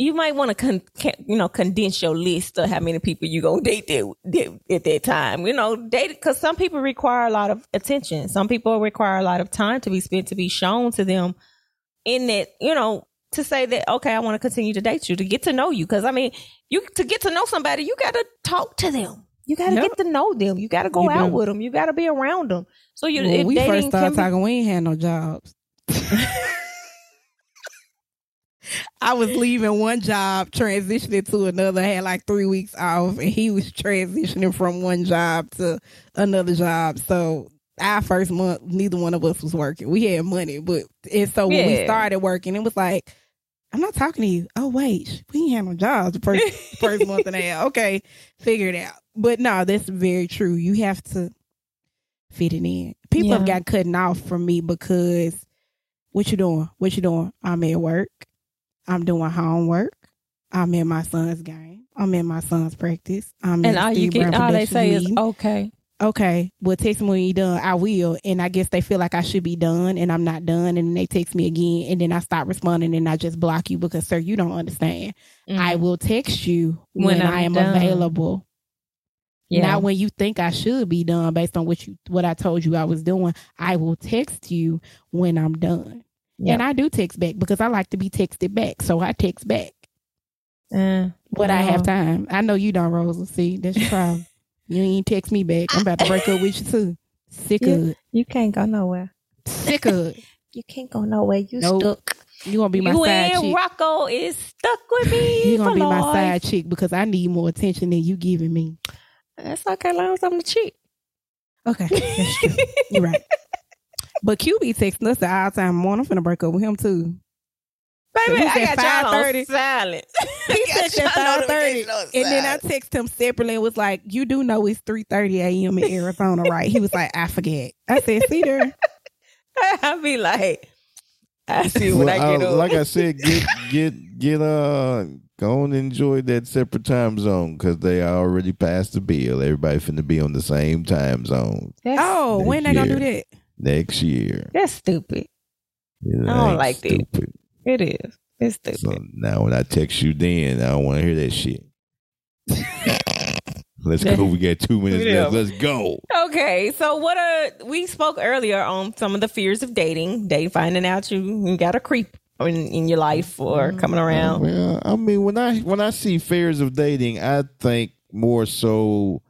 You might want to, con- can, you know, condense your list of how many people you gonna date that, that, at that time. You know, date because some people require a lot of attention. Some people require a lot of time to be spent to be shown to them. In that, you know, to say that okay, I want to continue to date you to get to know you. Because I mean, you to get to know somebody, you got to talk to them. You got to Yep. get to know them. You got to go You out do. with them. You got to be around them. So you, When if we dating first started can be- talking, we ain't had no jobs. I was leaving one job, transitioning to another. I had like three weeks off, and he was transitioning from one job to another job. So our first month, neither one of us was working. We had money, but and so when we started working, it was like, I'm not talking to you. Oh wait, we ain't had no jobs the first first month and a half. Okay, figure it out. But no, that's very true. You have to fit it in. People have got cutting off from me because what you doing? What you doing? I'm at work. I'm doing homework. I'm in my son's game. I'm in my son's practice. I'm and all you get, Brown all they say is meeting. okay. okay, well, text me when you're done. I will. And I guess they feel like I should be done and I'm not done. And then they text me again. And then I stop responding and I just block you because, sir, you don't understand. I mm. will text you when, When I am done. available. yeah. Not when you think I should be done based on what you what I told you I was doing. I will text you when I'm done. Yeah. And I do text back because I like to be texted back. So I text back. Uh, But I have time. I know you don't, Rosa. See, that's your problem. you ain't text me back. I'm about to break up with you too. Sick Yeah. of it. you can't go nowhere. Sick of it. You can't go nowhere. You Nope. stuck. You gonna be my you side and chick. Rocco is stuck with me. You gonna be my side chick because I need more attention than you giving me. That's okay. Long as I'm the chick. Okay, that's true. You're right. But QB be texting us the all time morning. I'm finna break up with him too. Baby, He I got y'all on 5:30. silent. He I got texted y'all at five thirty, and then I silent. text him separately and was like, "You do know it's three thirty a.m. in Arizona, right?" He was like, "I forget." I said, "See there." I be like, I see when Well, I get up. like I said, get get get uh go and enjoy that separate time zone because they already passed the bill. Everybody finna be on the same time zone that's, Oh, when they gonna do that? Next year. that's stupid. It I don't ain't like that. stupid. It is. It's stupid. So now when I text you, then I don't want to hear that shit. Let's go. We got two minutes Yeah. left. Let's go. Okay, so what are we spoke earlier on some of the fears of dating, dating, finding out you, you got a creep in, in your life or mm-hmm. coming around. Well, I mean, when I when I see fears of dating, I think more so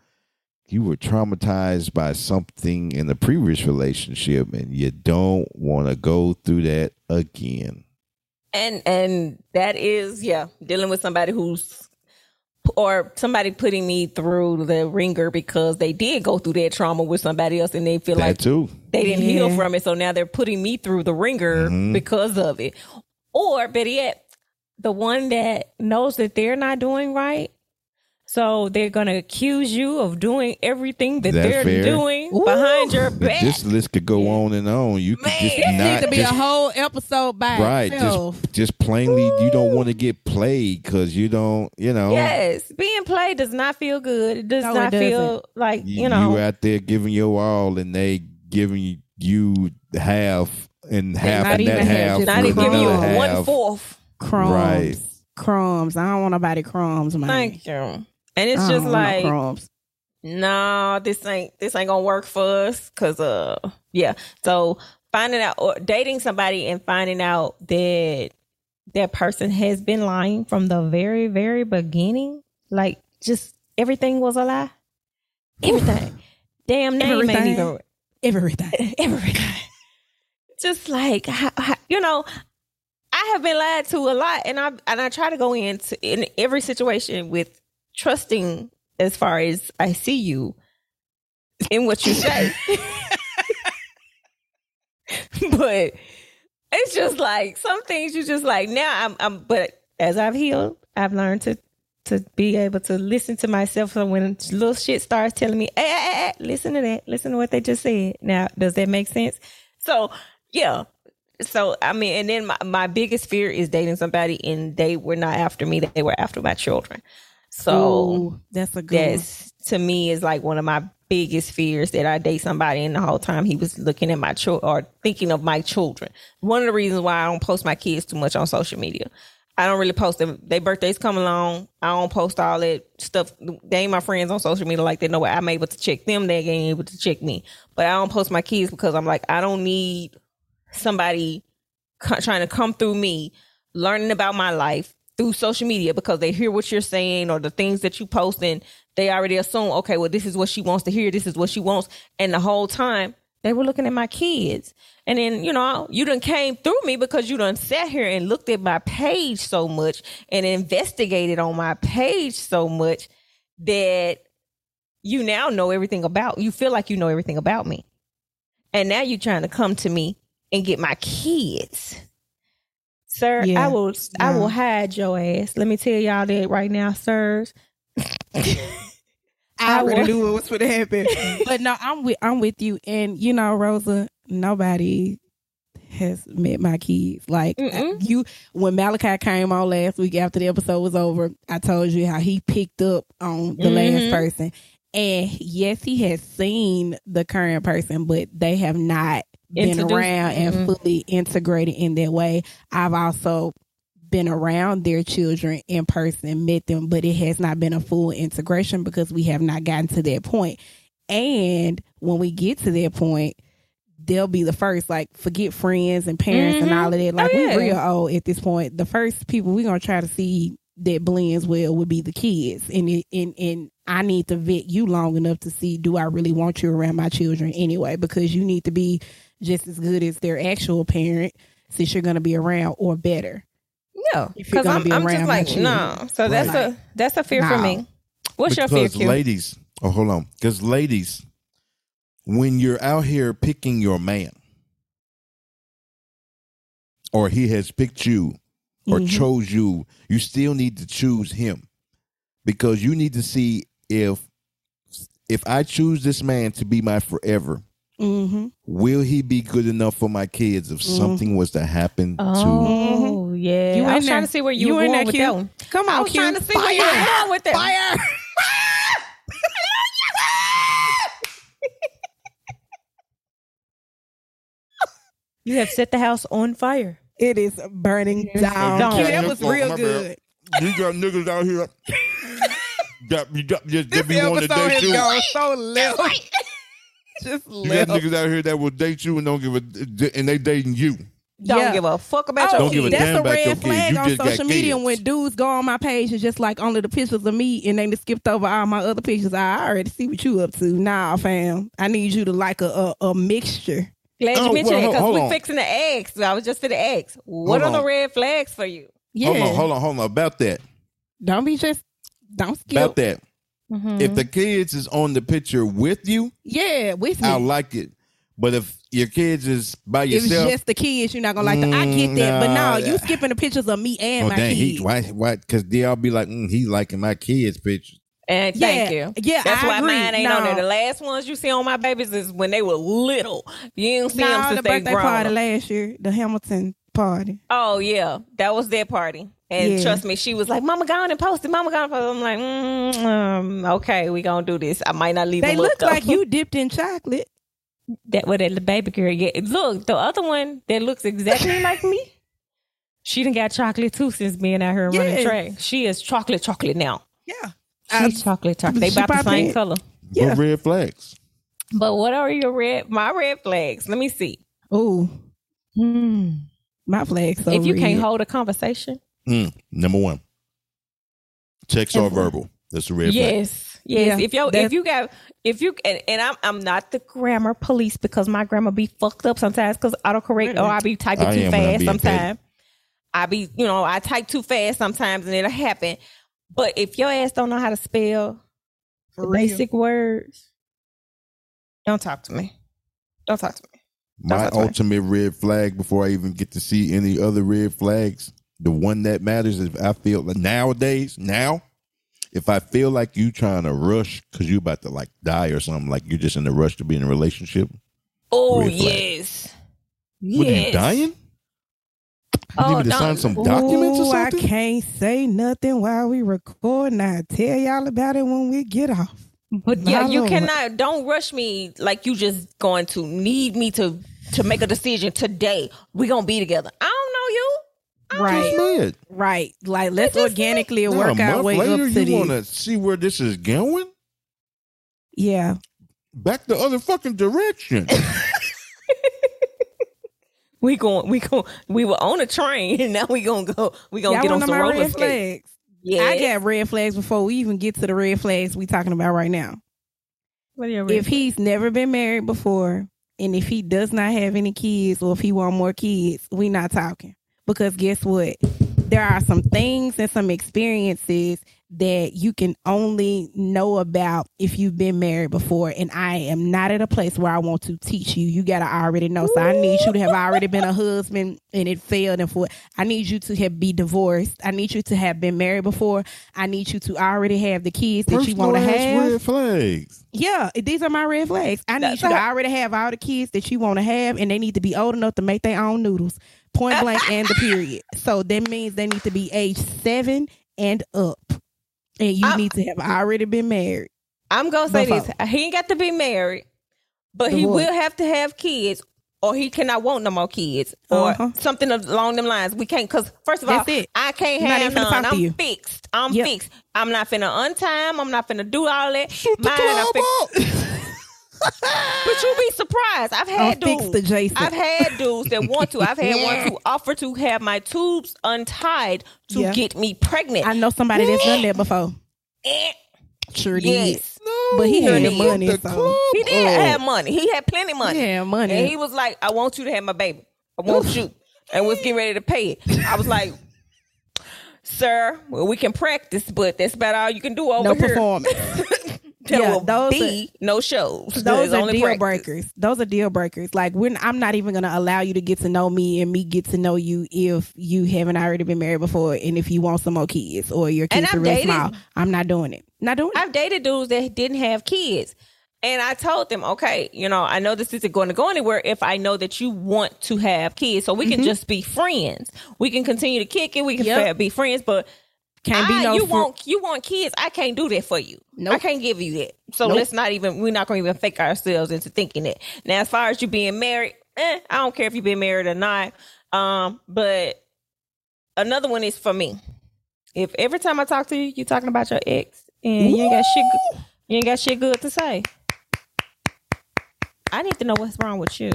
you were traumatized by something in the previous relationship, and you don't want to go through that again. and and that is yeah dealing with somebody who's or somebody putting me through the ringer because they did go through that trauma with somebody else and they feel that like too. they didn't heal from it so now they're putting me through the ringer Mhm. because of it or better yet the one that knows that they're not doing right so they're gonna accuse you of doing everything that That's they're fair. doing Ooh. behind your back this list could go on and on. You could Man, just this Need not to be just a whole episode by right. itself. Just just plainly, you don't want to get played because you don't. You know. Yes, being played does not feel good. It does No, it not feel like you, you know. you out there giving your all and they giving you half and half and that half, half just not with even giving you another half. one fourth. Crumbs. Right. Crumbs. I don't want nobody crumbs, man. Thank you. And it's just don't no like, no, this ain't this ain't gonna work for us. Cause uh, yeah. So finding out or dating somebody and finding out that that person has been lying from the very very beginning, like just everything was a lie. everything. Damn name ain't Everything. even Everything. everything. Just like how, how- you know, I have been lied to a lot, and I and I try to go into in every situation with trusting as far as I see you in what you say. but it's just like some things you just like now I'm I'm but as I've healed, I've learned to to be able to listen to myself so when little shit starts telling me, hey, hey, hey, listen to that, listen to what they just said. Now, does that make sense? So yeah. So I mean, and then my, my biggest fear is dating somebody and they were not after me, they were after my children. So Ooh, that's a good one. to me is like one of my biggest fears that I date somebody and the whole time he was looking at my children or thinking of my children. One of the reasons why I don't post my kids too much on social media. I don't really post them. Their birthdays come along. I don't post all that stuff. They ain't my friends on social media like they know way. I'm able to check them. They ain't able to check me. But I don't post my kids because I'm like, I don't need somebody co- trying to come through me, learning about my life through social media because they hear what you're saying or the things that you post and they already assume, okay, well, this is what she wants to hear. This is what she wants. And the whole time they were looking at my kids. And then, you know, you done came through me because you done sat here and looked at my page so much and investigated on my page so much that you now know everything about, you feel like you know everything about me. And now you're trying to come to me and get my kids. Sir, Yeah. I will I will hide your ass. Let me tell y'all that right now, sirs. I already will- knew it was going to happen. but no, I'm with I'm with you. And you know, Rosa, nobody has met my kids. Like Mm-mm. you, when Malachi came on last week after the episode was over, I told you how he picked up on the last Mhm. person. And yes, he has seen the current person, but they have not been Introduced- around and Mhm. fully integrated in that way. I've also been around their children in person, met them, but it has not been a full integration because we have not gotten to that point. And when we get to that point, they'll be the first. Like, forget friends and parents and Mhm. all of that. Like, Oh, yeah. we real old at this point. The first people we're gonna try to see that blends well would be the kids, and it, and and I need to vet you long enough to see do I really want you around my children anyway? Because you need to be just as good as their actual parent since you're gonna be around or better. No, because I'm, be I'm just like children. no. So that's a that's a fear for me. What's your fear, because Q? ladies, oh hold on, because ladies, when you're out here picking your man, or he has picked you, or Mhm. chose you, you still need to choose him, because you need to see if if I choose this man to be my forever, Mm-hmm. will he be good enough for my kids if Mhm. something was to happen to? Oh yeah, You I was trying there. to see where you, You were going there, with Q. that one. Come on, I was Q. trying to see where you were going with that. Fire! You have set the house on fire. It is burning Yes, down. it Q, that was real good. You got niggas out here that be, that just, This that be wanting to episode date has you. so left. Just You got niggas out here that will date you and don't give a and they dating you. Don't Yeah. give a fuck about Oh, Don't give a kids. damn that's a about your red kids. flag on social media kids. when dudes go on my page and just like only the pictures of me and they just skipped over all my other pictures. I already see what you up to. Nah, fam. I need you to like a a, a mixture. Glad you Oh, mentioned well, it because hold we on. fixing the eggs. I was just for the eggs. What Hold are on. the red flags for you? Yeah. Hold on, hold on, hold on. About that. Don't be just don't skip. About that. Mm-hmm. If the kids is on the picture with you, Yeah, with me. I like it. But if your kids is by if it's just the kids, you're not gonna like that. I get that, but Mm, no, nah. you skipping the pictures of me and oh my dang, he kids. why why? Because they all be like, mm, he's liking my kids' pictures. And thank Yeah, you. yeah, That's I why agree. mine ain't on No. there. The last ones you see on my babies is when they were little. You didn't see them since the they birthday grown. party last year, the Hamilton party. Oh yeah, that was their party. And Yeah. trust me, she was like, "Mama, gone and posted. Mama, gone." and post. I'm like, mm, um, "Okay, we gonna do this." I might not leave. They them look up, like you dipped in chocolate. that what that little baby girl. Yeah, look, the other one that looks exactly like me. She done got chocolate too since being out here running Yeah. track. She is chocolate, chocolate now. Yeah. She's chocolate, chocolate. They about the probably- same color. Yeah. What red flags? But what are your red? My red flags. Let me see. Ooh, Hmm. My flag. So if you can't hold a conversation, Mm, number one, text or verbal. That's a red flag. yes. Yes, Yeah, if you if you got if you and, and I'm I'm not the grammar police because my grammar be fucked up sometimes because autocorrect or I be typing I too am when I'm fast sometimes. I be you know I type too fast sometimes and it'll happen. But if your ass don't know how to spell For the real. basic words, don't talk to me. Don't talk to me. My That's fine. ultimate red flag before I even get to see any other red flags, the one that matters is if I feel like nowadays, now, if I feel like you trying to rush because you about to like die or something, like you're just in a rush to be in a relationship. Oh Red flag. yes. What are you Yes. dying? You Oh, need me to no. sign some documents or Ooh, I can't say nothing while we record. I tell y'all about it when we get off. But yeah, you cannot. Don't rush me like you just going to need me to to make a decision today. We gonna be together. I don't know you. Right, Just right. Like let's just organically Now, work our way later, up to you want to see where this is going? Yeah, Back the other fucking direction. We going. We going. We were on a train, and now we gonna go. We gonna y'all get on want some roller red skates. flags? Yeah. I got red flags before we even get to the red flags we talking about right now. What are your red If he's never been married before, and if he does not have any kids, or if he want more kids, we not talking. Because guess what? There are some things and some experiences that you can only know about if you've been married before. And I am not at a place where I want to teach you. You gotta already know. So I need you to have already been a husband and it failed and for I need you to have be divorced. I need you to have been married before. I need you to already have the kids that you want to have. red flags. Yeah, these are my red flags. I need That's you to how- already have all the kids that you want to have, and they need to be old enough to make their own noodles. Point blank and the period. So that means they need to be age seven and up. And you I'm- need to have already been married. I'm gonna say Before. this: he ain't got to be married, but he Divorce. will have to have kids, or he cannot want no more kids, or Uh-huh. something along them lines. We can't because first of That's all, it. I can't I'm have none. I'm fixed. I'm Yep. fixed. I'm not finna untime. I'm not finna do all that. Shoot the Mine, I up. But you'll be surprised. I've I'm had fixed dudes. I've had dudes that want to. I've had one to offer to have my tubes untied to Yeah. get me pregnant. I know somebody that's done that before. Eh, Sure did. yes. No, But he had the money, the so- He did up. have money. He had plenty of money. Yeah, money. And he was like, I want you to have my baby. I want you. And was getting ready to pay it. I was like, Sir, well, we can practice, but that's about all you can do over no here. performance. There Yeah, will those be no shows. Those are deal practice. breakers. Those are deal breakers. Like we're, I'm not even gonna allow you to get to know me and me get to know you if you haven't already been married before and if you want some more kids or your kids are I've dated- small. I'm not doing it. Not doing it. I've dated dudes that didn't have kids. And I told them, okay, you know, I know this isn't going to go anywhere if I know that you want to have kids. So we can mm-hmm. just be friends. We can continue to kick it. We can Yep. be friends, but Can't be I- no you fr- want you want kids. I can't do that for you. Nope. I can't give you that. So Nope. let's not even we're not gonna even fake ourselves into thinking that. Now as far as you being married, eh, I don't care if you've been married or not. Um, but another one is for me. If every time I talk to you, you're talking about your ex and you ain't got shit good, you ain't got shit good to say. I need to know what's wrong with you.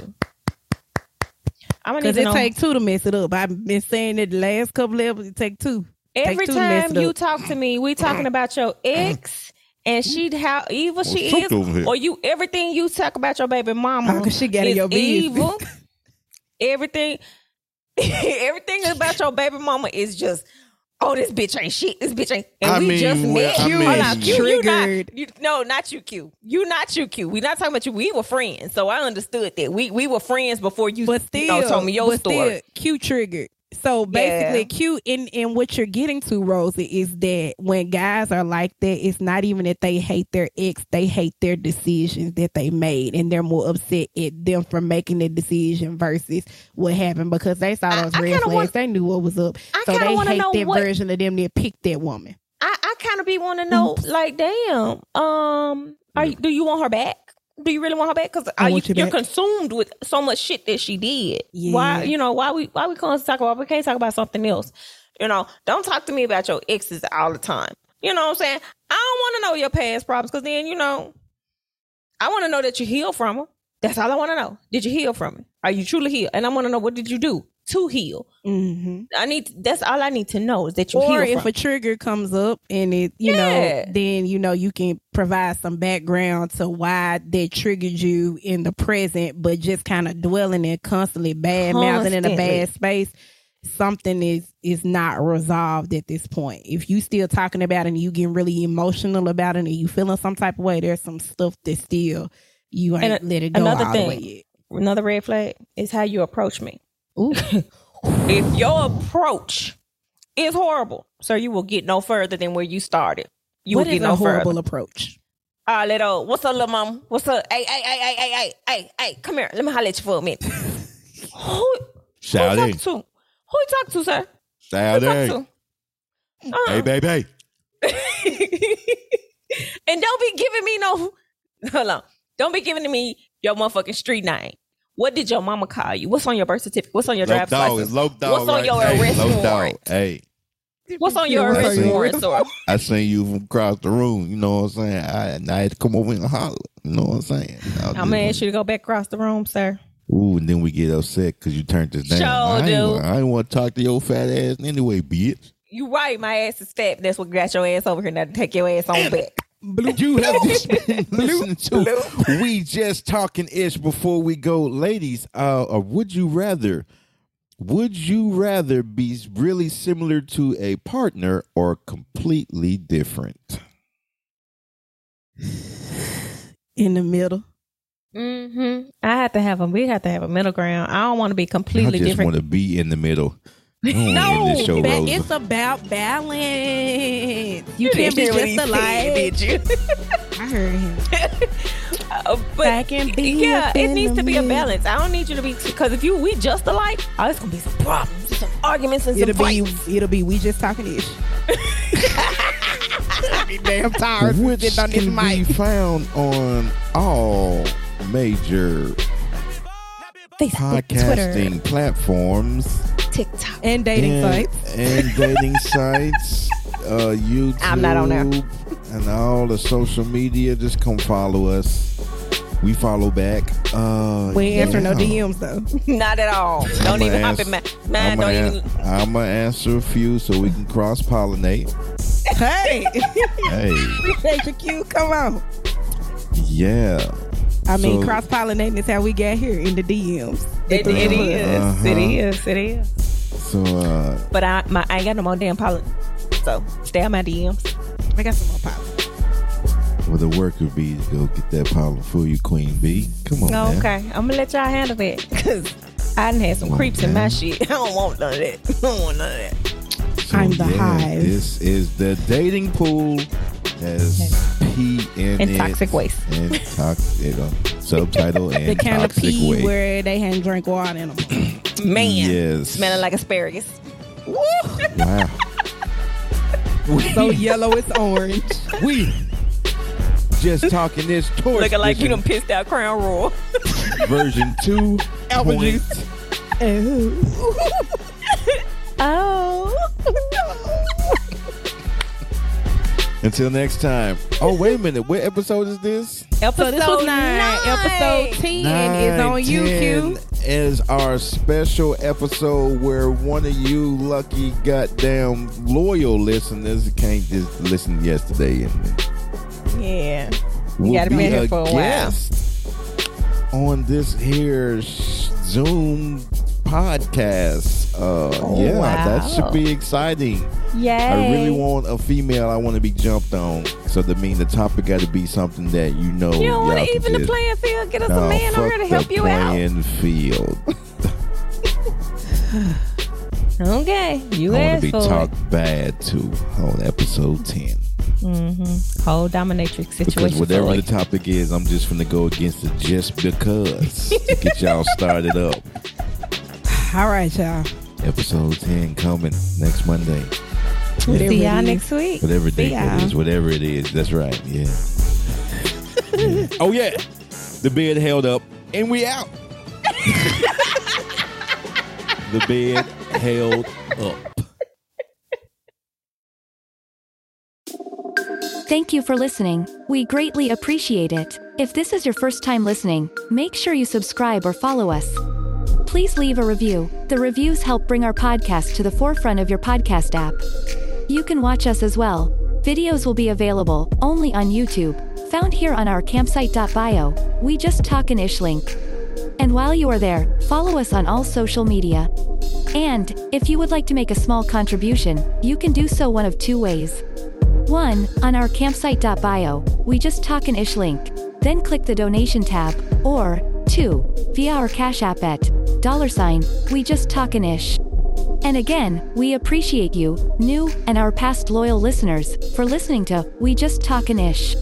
I'm gonna need it know. take two to mess it up. I've been saying it the last couple levels. It take two. Every Take two to mess time you talk to me, we talking about your ex and she how evil she choked is, or you everything you talk about your baby mama Oh, 'cause she got is your business. evil. everything, everything about your baby mama is just. Oh, this bitch ain't shit. This bitch ain't. And I we mean, just well, met. I Hold mean- on, Q, you not, Triggered. you, no, not you, Q. You not you, Q. We not talking about you. We were friends, so I understood that. We we were friends before you, But you still, know, told me your but story. still, Q triggered. So basically, cute. in in what you're getting to, Rosie, is that when guys are like that, it's not even that they hate their ex; they hate their decisions that they made, and they're more upset at them for making the decision versus what happened because they saw those I red kinda flags. want- they knew what was up, I so they hate know that what- version of them that picked that woman. I, I kind of be want to know, like, damn, um, are you, do you want her back? Do you really want her back? Because you, you you're back. consumed with so much shit that she did. Yeah. Why, you know, why we why we can't talk about? We can't talk about something else. You know, don't talk to me about your exes all the time. You know what I'm saying? I don't want to know your past problems because then you know, I want to know that you heal from them. That's all I want to know. Did you heal from it? Are you truly healed? And I want to know what did you do to heal. hmm I need that's all I need to know is that you Or if from. a trigger comes up and it, you Yeah. know, then you know you can provide some background to why that triggered you in the present, but just kind of dwelling and constantly bad mouthing in a bad space. Something is is not resolved at this point. If you still talking about it and you getting really emotional about it and you feeling some type of way, there's some stuff that still you ain't And a- let it go another all the thing. way yet. Another red flag is how you approach me. Ooh. if your approach is horrible, sir, you will get no further than where you started. You What will is get a no horrible further. approach? Ah, little, what's up, little mom? What's up? Hey, hey, hey, hey, hey, hey, hey, hey, come here. Let me holler at you for a minute. who, who you Shout talking out. to? Who you talking to, sir? Who Shout you out. to? Uh-uh. Hey, baby. and don't be giving me no. Hold on. Don't be giving me your motherfucking street name. What did your mama call you? What's on your birth certificate? What's on your driver's dog license? is low dog. What's on right your there. arrest low dog. warrant? Hey, What's on your arrest warrant, sir? I seen you from across the room. You know what I'm saying? I, and I had to come over and holler. You know what I'm saying? I I'm gonna ask you to go back across the room, sir. Ooh, and then we get upset because you turned this down. Sure I, ain't, do. wa- I ain't want to talk to your fat ass anyway, bitch. You right, my ass is fat. That's what got your ass over here now to take your ass on back. You have just been listening to We Just Talking Ish before we go. Ladies, uh, would you rather would you rather be really similar to a partner or completely different? In the middle. Mm-hmm. I have to have a. We have to have a middle ground. I don't want to be completely different. I just different. want to be in the middle. I don't wanna No, this show, ba- Rosa. it's about balance. You, You can't be hear what just he said, alike. did you? I heard him. Uh, but I can be yeah, it needs to be a balance. I don't need you to be because if you we just alike, oh, it's gonna be some problems, some arguments, and some It'll be fights. it'll be we just talking ish. be damn tired Which on this can be found on all major Facebook, podcasting platforms. Twitter, TikTok. And dating and, sites. and dating sites, uh, YouTube. I'm not on there. And all the social media. Just come follow us. We follow back. Uh, We ain't answering no. DMs though. Not at all. Don't I'ma even hop ans- in my man. gonna, Don't an- even. I'm gonna answer a few so we can cross pollinate. hey, hey, appreciate your cue. Come on. yeah. I mean, So- cross pollinating is how we got here in the DMs. It, The it three of us. is. Uh-huh. It is. It is. So uh, But I, my, I ain't got no more damn pollen. So stay on my DMs. I got some more pollen. well, the work would be to go get that pollen for you, Queen Bee. Come on, Oh, okay, I'm gonna let y'all handle that because I done had some Come on, creeps in my shit. I don't want none of that. I don't want none of that. So, I'm the hive. This is the dating pool. Has P in And toxic waste. And toxic. uh, subtitle and The kind of toxic pee waste. where they hadn't drank water in them. Man, Yes. smelling like asparagus. Wow. so yellow it's orange. we just talking this towards Looking like you edition done pissed out Crown Royal. version two. Apple point- juice. Oh. oh. Until next time. Oh, wait a minute. What episode is this? Episode So this was nine. Episode ten is on you, Q. 10 Is our special episode where one of you lucky goddamn loyal listeners can't just listen yesterday and Yeah. will gotta be be here a for a while. guest on this here Zoom podcast. Uh, Oh, yeah, that should be exciting. Yeah. I really want a female. I want to be jumped on. So that mean the topic got to be something that you know. You don't want to even the playing field. Get us No, a man over here to help you out. playing field. Okay, you I want to be talked bad to on episode ten. Mm-hmm. Whole dominatrix situation. because whatever the topic is, I'm just going to go against it just because to get y'all started up. All right, y'all. Episode ten coming next Monday. Whatever See y'all next week. Whatever See date that y'all. is, whatever it is, that's right. Yeah. Yeah. Oh yeah, the bed held up, and we out. the bed held up. Thank you for listening. We greatly appreciate it. If this is your first time listening, make sure you subscribe or follow us. Please leave a review. The reviews help bring our podcast to the forefront of your podcast app. You can watch us as well. Videos will be available only on YouTube, found here on our campsite.bio. We just talkin ish link. And while you are there, follow us on all social media. And, if you would like to make a small contribution, you can do so one of two ways. 1. On our campsite.bio, we just talkin ish link. Then click the donation tab, or 2. Via our Cash App at dollar sign, we just talkin ish. And again, we appreciate you, new, and our past loyal listeners, for listening to We Just Talkin Ish.